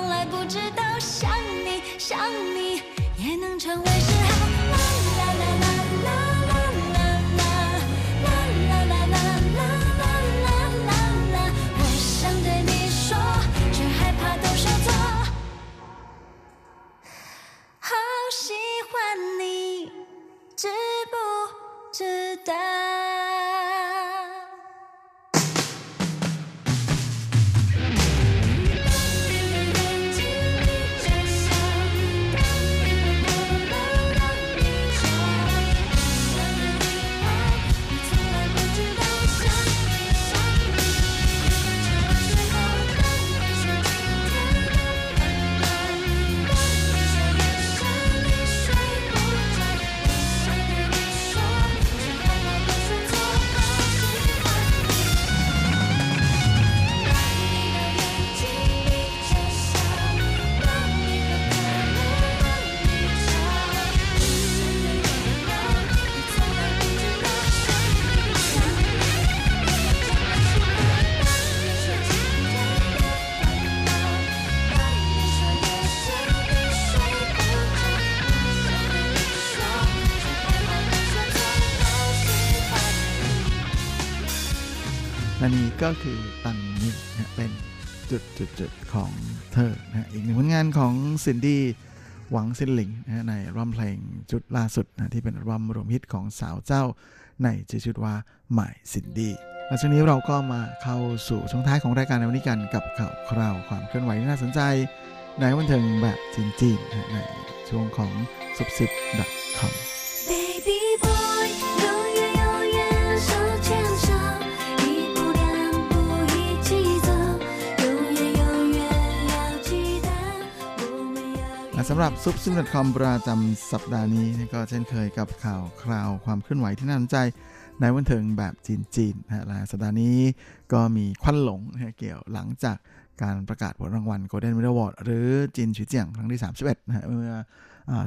从来不知道想你想你也能成为嗜好。啦啦啦啦啦啦啦啦啦啦啦啦啦啦啦啦，我想对你说，却害怕都说错。好喜欢你，知不知道？
ซินดี้หวังซินหลิงในอัลบั้มเพลงชุดล่าสุดนะที่เป็นอัลบั้มรวมฮิตของสาวเจ้าในชื่อชุดว่า My ซินดี้และช่วงนี้เราก็มาเข้าสู่ช่วงท้ายของรายการในวันนี้กันกับข่าวคราวความเคลื่อนไหวที่น่าสนใจ ในบันเทิงแบบจริงๆในช่วงของซุบซิบ
ดาราำ
Baby boy, สำหรับซุปซิม .com ประจำสัปดาห์นี้ก็เช่นเคยกับข่าวคราวความเคลื่อนไหวที่น่าสนใจในวันเทิงแบบจีนๆนะฮะสัปดาห์นี้ก็มีควันหลงเกี่ยวหลังจากการประกาศผลรางวัล Golden Medal Award หรือจินชุเจียงครั้งที่ 31นะฮะเมื่อ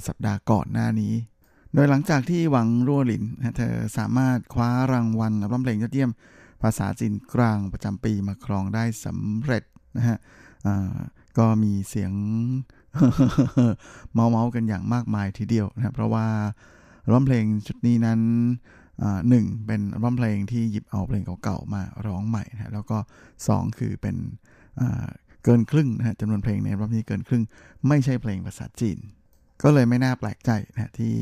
สัปดาห์ก่อนหน้านี้ โดยหลังจากที่หวังรั่วหลินเธอสามารถคว้ารางวัลอัลบั้มเพลงยอดเยี่ยม ภาษาจีนกลางประจำปีมาครองได้สำเร็จนะฮะก็มีเสียง เมาเมากันอย่างมากมายทีเดียวนะครับ เพราะว่าอัลบั้มเพลงชุดนี้นั้นอ่าหนึ่งเป็นอัลบั้มเพลงที่หยิบเอาเพลงเก่าๆมาร้องใหม่นะแล้วก็สองคือเป็นอ่าเกินครึ่งนะฮะจำนวนเพลงในอัลบั้มนี้เกินครึ่ง ไม่ใช่เพลงภาษาจีน ก็เลยไม่น่าแปลกใจนะที่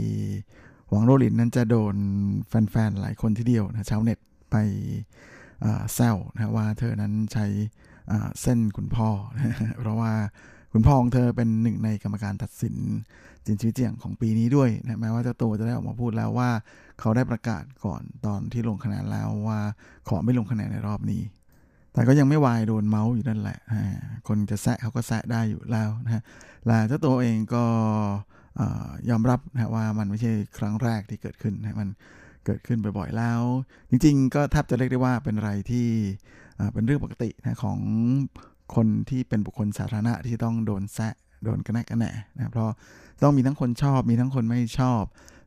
หวังโรลินนั้นจะโดนแฟนๆ หลายคนทีเดียวนะชาวเน็ตไปแซวนะว่าเธอนั้นใช้อ่าเส้นคุณพ่อนะเพราะว่า คุณพ่อของเธอเป็นหนึ่งในกรรมการตัดสินจินชีเจียงของปีนี้ด้วยนะแม้ว่าเจ้าตัวจะได้ออกมาพูดแล้วว่า เขาได้ประกาศก่อนตอนที่ลงคะแนนแล้วว่าขอไม่ลงคะแนนในรอบนี้ แต่ก็ยังไม่วายโดนเมาส์อยู่นั่นแหละ คนจะแซะเขาก็แซะได้อยู่แล้วนะฮะและเจ้าตัวเองก็อยอมรับนะว่ามันไม่ใช่ครั้งแรกที่เกิดขึ้นนะมันเกิดขึ้นบ่อยๆแล้ว จริงๆ ก็แทบจะเรียกได้ว่าเป็นอะไรที่เป็นเรื่องปกตินะของ คนที่เป็นบุคคลสาธารณะที่ต้องโดนแซะโดนกระแนะกระแหน่นะเพราะต้องมีทั้งคนชอบมีทั้งคนไม่ชอบ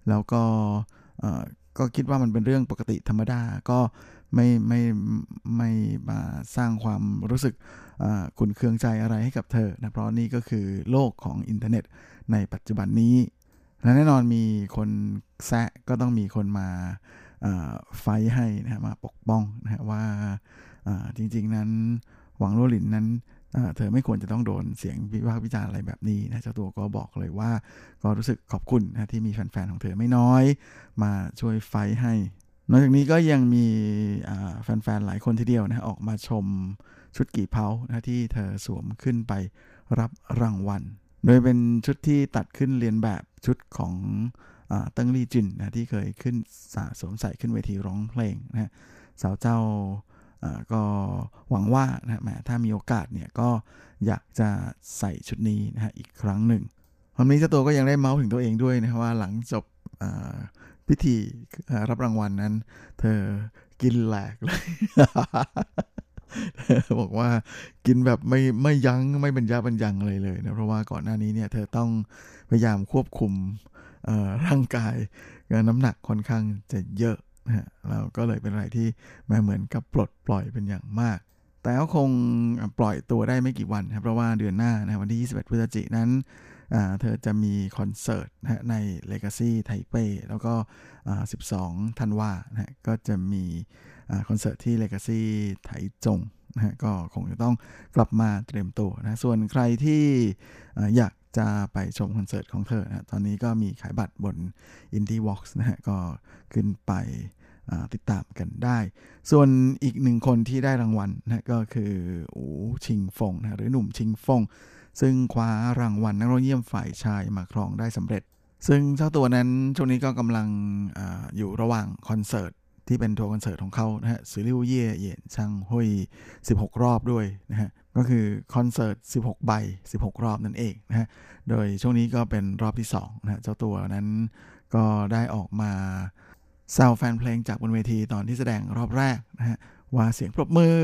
แล้วก็ก็คิดว่ามันเป็นเรื่องปกติธรรมดาก็ไม่ไม่ไม่มาสร้างความรู้สึกขุนเคืองใจอะไรให้กับเธอนะเพราะนี่ก็คือโลกของอินเทอร์เน็ตในปัจจุบันนี้ และแน่นอนมีคนแซะก็ต้องมีคนมาไฟให้นะมาปกป้องนะว่าจริง ๆนั้น หวังโรลินนั้นเธอไม่ควรจะต้องโดนเสียงวิพากษ์วิจารณ์อะไรแบบนี้นะเจ้าตัวก็บอกเลยว่า ก็รู้สึกขอบคุณนะที่มีแฟนๆของเธอไม่น้อย มาช่วยไฟให้ นอกจากนี้ก็ยังมีแฟนๆหลายคนทีเดียวนะออกมาชมชุดกี่เผานะที่เธอสวมขึ้นไปรับรางวัล โดยเป็นชุดที่ตัดขึ้นเรียนแบบชุดของอเติ้งลี่จินนะที่เคยขึ้นสสวมใส่ขึ้นเวทีร้องเพลงนะสาวเจ้า ก็หวังว่านะแหมถ้ามีโอกาสเนี่ยก็อยากจะใส่ชุดนี้นะฮะอีกครั้งหนึ่งวันนี้เจ้าตัวก็ยังได้เมาส์ถึงตัวเองด้วยนะว่าหลังจบพิธีรับรางวัลนั้น เธอกินแหลกเลยบอกว่ากินแบบไม่ไม่ยัง้งไม่บรรยาบรรยังเลยเลยนะเพราะว่าก่อนหน้านี้เนี่ยเธอต้องพยายามควบคุมร่างกายน้ำหนักค่อนข้างจะเยอะ นะฮะแล้วก็เลยเป็นอะไรที่ม้เหมือนกับปลดปล่อยเป็นอย่างมาก แต่ก็คงปล่อยตัวได้ไม่กี่วันครับเพราะว่าเดือนหน้านะวันที่ 21 พฤศจิกนนั้นเธอจะมีคอนเสิร์ตนะใน Legacy ไทเปแล้วก็ 12 ธันวานะก็จะมีอ่าคอนเสิร์ตที่ Legacy ไถจงนะก็คงจะต้องกลับมาเตรียมตัวนะส่วนใครที่อยาก จะไปชมคอนเสิร์ตของเธอนะตอนนี้ก็มีขายบัตรบน Indie Box นะฮะก็ขึ้นไปติดตามกันได้ ส่วนอีกหนึ่งคนที่ได้รางวัลนะก็คืออูชิงฟงนะหรือหนุ่มชิงฟง ซึ่งคว้ารางวัลนักร้องเยี่ยมฝ่ายชายมาครองได้สำเร็จ ซึ่งเจ้าตัวนั้นช่วงนี้ก็กำลังออยู่ระหว่างคอนเสิร์ตที่เป็นทัวร์คอนเสิร์ตของเขานะฮะสือริวเย่เยียนช่างหุย16 รอบด้วยนะฮะ ก็คือคอนเสิร์ต 16 ใบ 16 รอบนั่นเองนะฮะ โดยช่วงนี้ก็เป็นรอบที่2นะฮะเจ้าตัวนั้นก็ได้ออกมาแซวแฟนเพลงจากบนเวทีตอนที่แสดงรอบแรกนะฮะ ว่าเสียงปรบมือ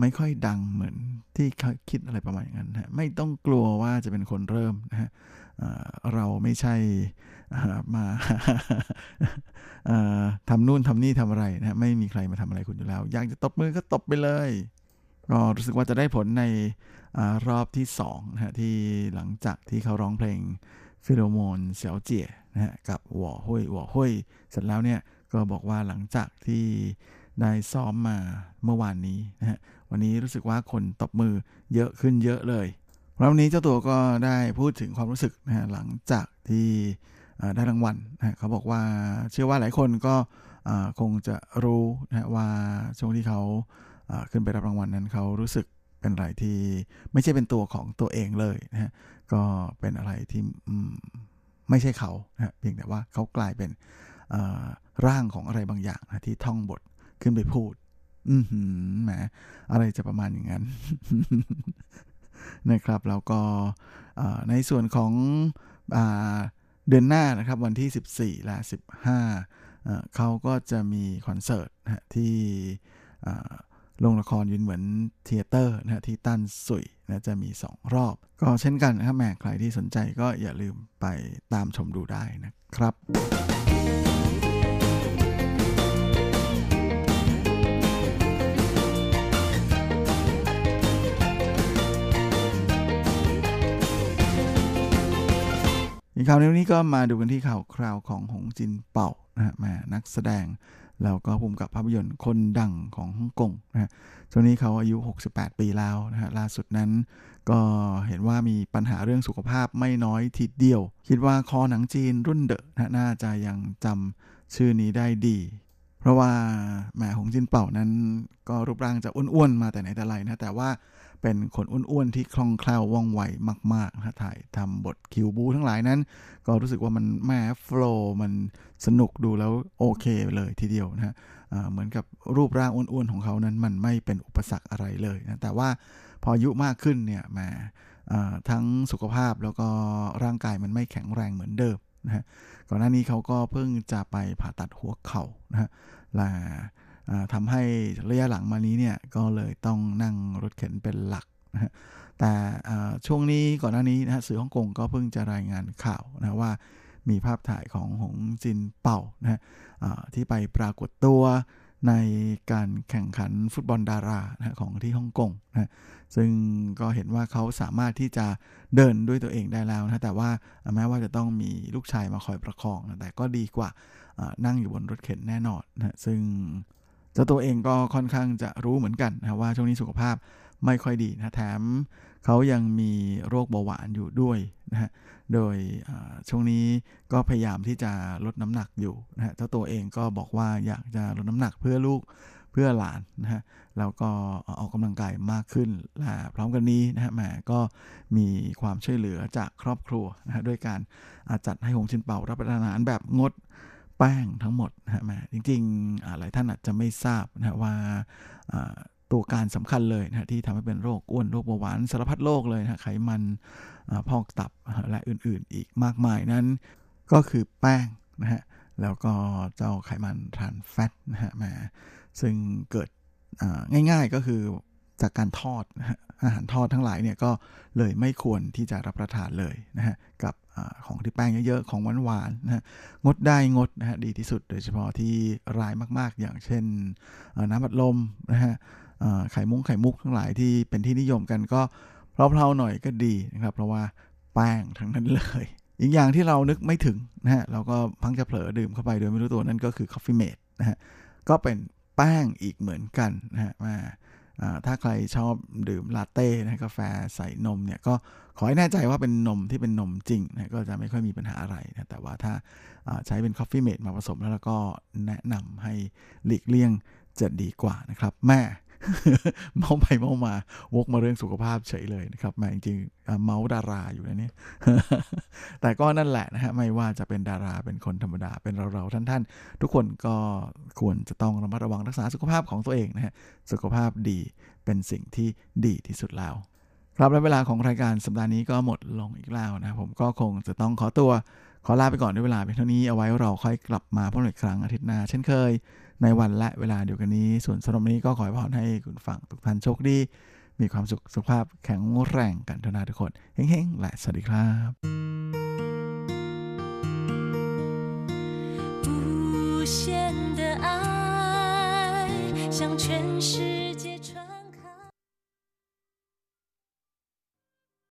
ไม่ค่อยดังเหมือนที่เขาคิดอะไรประมาณอย่างนั้นนะฮะไม่ต้องกลัวว่าจะเป็นคนเริ่มนะฮะเราไม่ใช่มาทำนู่นทำนี่ทำอะไรนะฮะไม่มีใครมาทำอะไรคุณอยู่แล้ว อยากจะตบมือก็ตบไปเลย ก็รู้สึกว่าจะได้ผลในอรอบที่2นะฮะที่หลังจากที่เขาร้องเพลงฟิโลโมนเสียวเจี๋ยนะฮะกับหว่อห้วยหว่อห้วยเสร็จแล้วเนี่ยก็บอกว่าหลังจากที่ได้ซ้อมมาเมื่อวานนี้นะฮะวันนี้รู้สึกว่าคนตบมือเยอะขึ้นเยอะเลยวันนี้เจ้าตัวก็ได้พูดถึงความรู้สึกนะฮะหลังจากที่ได้รางวัลนะเขาบอกว่าเชื่อว่าหลายคนก็คงจะรู้นะว่าช่วงที่เขา ขึ้นไปรับรางวัลนั้นเขารู้สึกเป็นอะไรที่ไม่ใช่เป็นตัวของตัวเองเลยนะฮะก็เป็นอะไรที่ไม่ใช่เขานะเพียงแต่ว่าเขากลายเป็นร่างของอะไรบางอย่างนะที่ท่องบทขึ้นไปพูด อืมแหมอะไรจะประมาณอย่างนั้นนะครับแล้วก็ในส่วนของเดือนหน้านะครับวันที่ 14 และ 15 เขาก็จะมีคอนเสิร์ตนะที่โรงละครหยุนเหมิน Theater นะที่ตั้นสุ่ยนะจะมี 2 รอบ ก็เช่นกันนะครับแม่ใครที่สนใจก็อย่าลืมไปตามชมดูได้นะครับอีกข่าวนี้ก็มาดูกันที่ข่าวคราวของหงจินเป่านะฮะมนักแสดง แล้วก็ภูมิกับภาพยนตร์คนดังของฮ่องกงนะฮะช่วงนี้เขาอายุ 68 ปีแล้วนะฮะล่าสุดนั้น ก็เห็นว่ามีปัญหาเรื่องสุขภาพไม่น้อยทีเดียว คิดว่าคอหนังจีนรุ่นเดอะนะน่าจะยังจำชื่อนี้ได้ดี เพราะว่าแหมหงจินเป่านั้น ก็รูปร่างจะอ้วนๆมาแต่ไหนแต่ไรนะแต่ว่า เป็นคนอ้วนๆที่คล่องแคล่วว่องไวมากๆนะถ่ายทำบทคิวบูทั้งหลายนั้น ก็รู้สึกว่ามันแม่โฟล์มันสนุกดูแล้วโอเคเลยทีเดียวนะฮะเหมือนกับรูปร่างอ้วนๆของเขานั้นมันไม่เป็นอุปสรรคอะไรเลยนะแต่ว่าพออายุมากขึ้นเนี่ยมาทั้งสุขภาพแล้วก็ร่างกายมันไม่แข็งแรงเหมือนเดิมนะฮะก่อนหน้านี้เขาก็เพิ่งจะไปผ่าตัดหัวเข่านะฮะและ ทำให้ระยะหลังมานี้เนี่ยก็เลยต้องนั่งรถเข็นเป็นหลักนะแต่ช่วงนี้ก่อนหน้านี้นะสื่อฮ่องกงก็เพิ่งจะรายงานข่าวนะว่ามีภาพถ่ายของหงจินเป่านะที่ไปปรากฏตัวในการแข่งขันฟุตบอลดารานะของที่ฮ่องกงนะซึ่งก็เห็นว่าเขาสามารถที่จะเดินด้วยตัวเองได้แล้วนะแต่ว่าแม้ว่าจะต้องมีลูกชายมาคอยประคองนะแต่ก็ดีกว่านั่งอยู่บนรถเข็นแน่นอนนะซึ่ง เจ้าตัวเองก็ค่อนข้างจะรู้เหมือนกันนะว่าช่วงนี้สุขภาพไม่ค่อยดีนะแถมเขายังมีโรคเบาหวานอยู่ด้วยนะฮะโดยช่วงนี้ก็พยายามที่จะลดน้ำหนักอยู่นะฮะเจ้าตัวเองก็บอกว่าอยากจะลดน้ำหนักเพื่อลูกเพื่อหลานนะฮะแล้วก็ออกกำลังกายมากขึ้นและพร้อมกันนี้นะฮะแหมก็มีความช่วยเหลือจากครอบครัวนะฮะด้วยการจัดให้หงชินเป่ารับประทานอาหารแบบงด แป้งทั้งหมดนะฮะมาจริงๆหลายท่านอาจจะไม่ทราบนะว่าตัวการสำคัญเลยนะที่ทำให้เป็นโรคอ้วนโรคเบาหวานสารพัดโรคเลยนะไขมันพอกตับและอื่นๆ อีกมากมายนั้น ก็คือแป้งนะฮะแล้วก็เจ้าไขมันทรานแฟตนะฮะมาซึ่งเกิดง่ายๆก็คือ จากการทอดนะฮะอาหารทอดทั้งหลายเนี่ยก็เลยไม่ควรที่จะรับประทานเลยนะฮะกับอของที่แป้งเยอะๆ ของหวานๆนะฮะงดได้งดนะฮะดีที่สุด โดยเฉพาะที่ร้ายมากๆ อย่างเช่นน้ำบัดลมนะฮะไข่มุ้งไข่มุกทั้งหลายที่เป็นที่นิยมกันก็เพลาๆหน่อยก็ดีนะครับ เพราะว่าแป้งทั้งนั้นเลย อีกอย่างที่เรานึกไม่ถึงนะฮะเราก็พังจะเผลอดื่มเข้าไปโดยไม่รู้ตัวนั่นก็คือ Coffee Mate นะฮะก็เป็นแป้งอีกเหมือนกันนะฮะมา ถ้าใครชอบดื่มลาเต้นะกาแฟใส่นมเนี่ยก็ขอให้แน่ใจว่าเป็นนมที่เป็นนมจริงนะก็จะไม่ค่อยมีปัญหาอะไรนะแต่ว่าถ้าใช้เป็นคอฟฟี่เมตมาผสมแล้วก็แนะนำให้หลีกเลี่ยงจะดีกว่านะครับแม่ เมาท์ไปเมาท์มาวกมาเรื่องสุขภาพเฉยเลยนะครับแม่จริงๆเมาท์ดาราอยู่นะเนี่ยแต่ก็นั่นแหละนะฮะไม่ว่าจะเป็นดาราเป็นคนธรรมดาเป็นเราๆท่านๆ ทุกคนก็ควรจะต้องระมัดระวังรักษาสุขภาพของตัวเองนะฮะสุขภาพดีเป็นสิ่งที่ดีที่สุดแล้วครับและเวลาของรายการสัปดาห์นี้ก็หมดลงอีกแล้วนะผมก็คงจะต้องขอตัวขอลาไปก่อนด้วยเวลาเพียงเท่านี้เอาไว้เราค่อยกลับมาพบกันอีกครั้งอาทิตย์หน้าเช่นเคย ในวันและเวลาเดียวกันนี้ ส่วนสำหรับนี้ก็ขอให้พรให้คุณฟังทุกท่านโชคดี มีความสุขสุขภาพแข็งแรงกันทุกนาทุกคนเฮ้งๆและสวัสดีครับ不限的爱像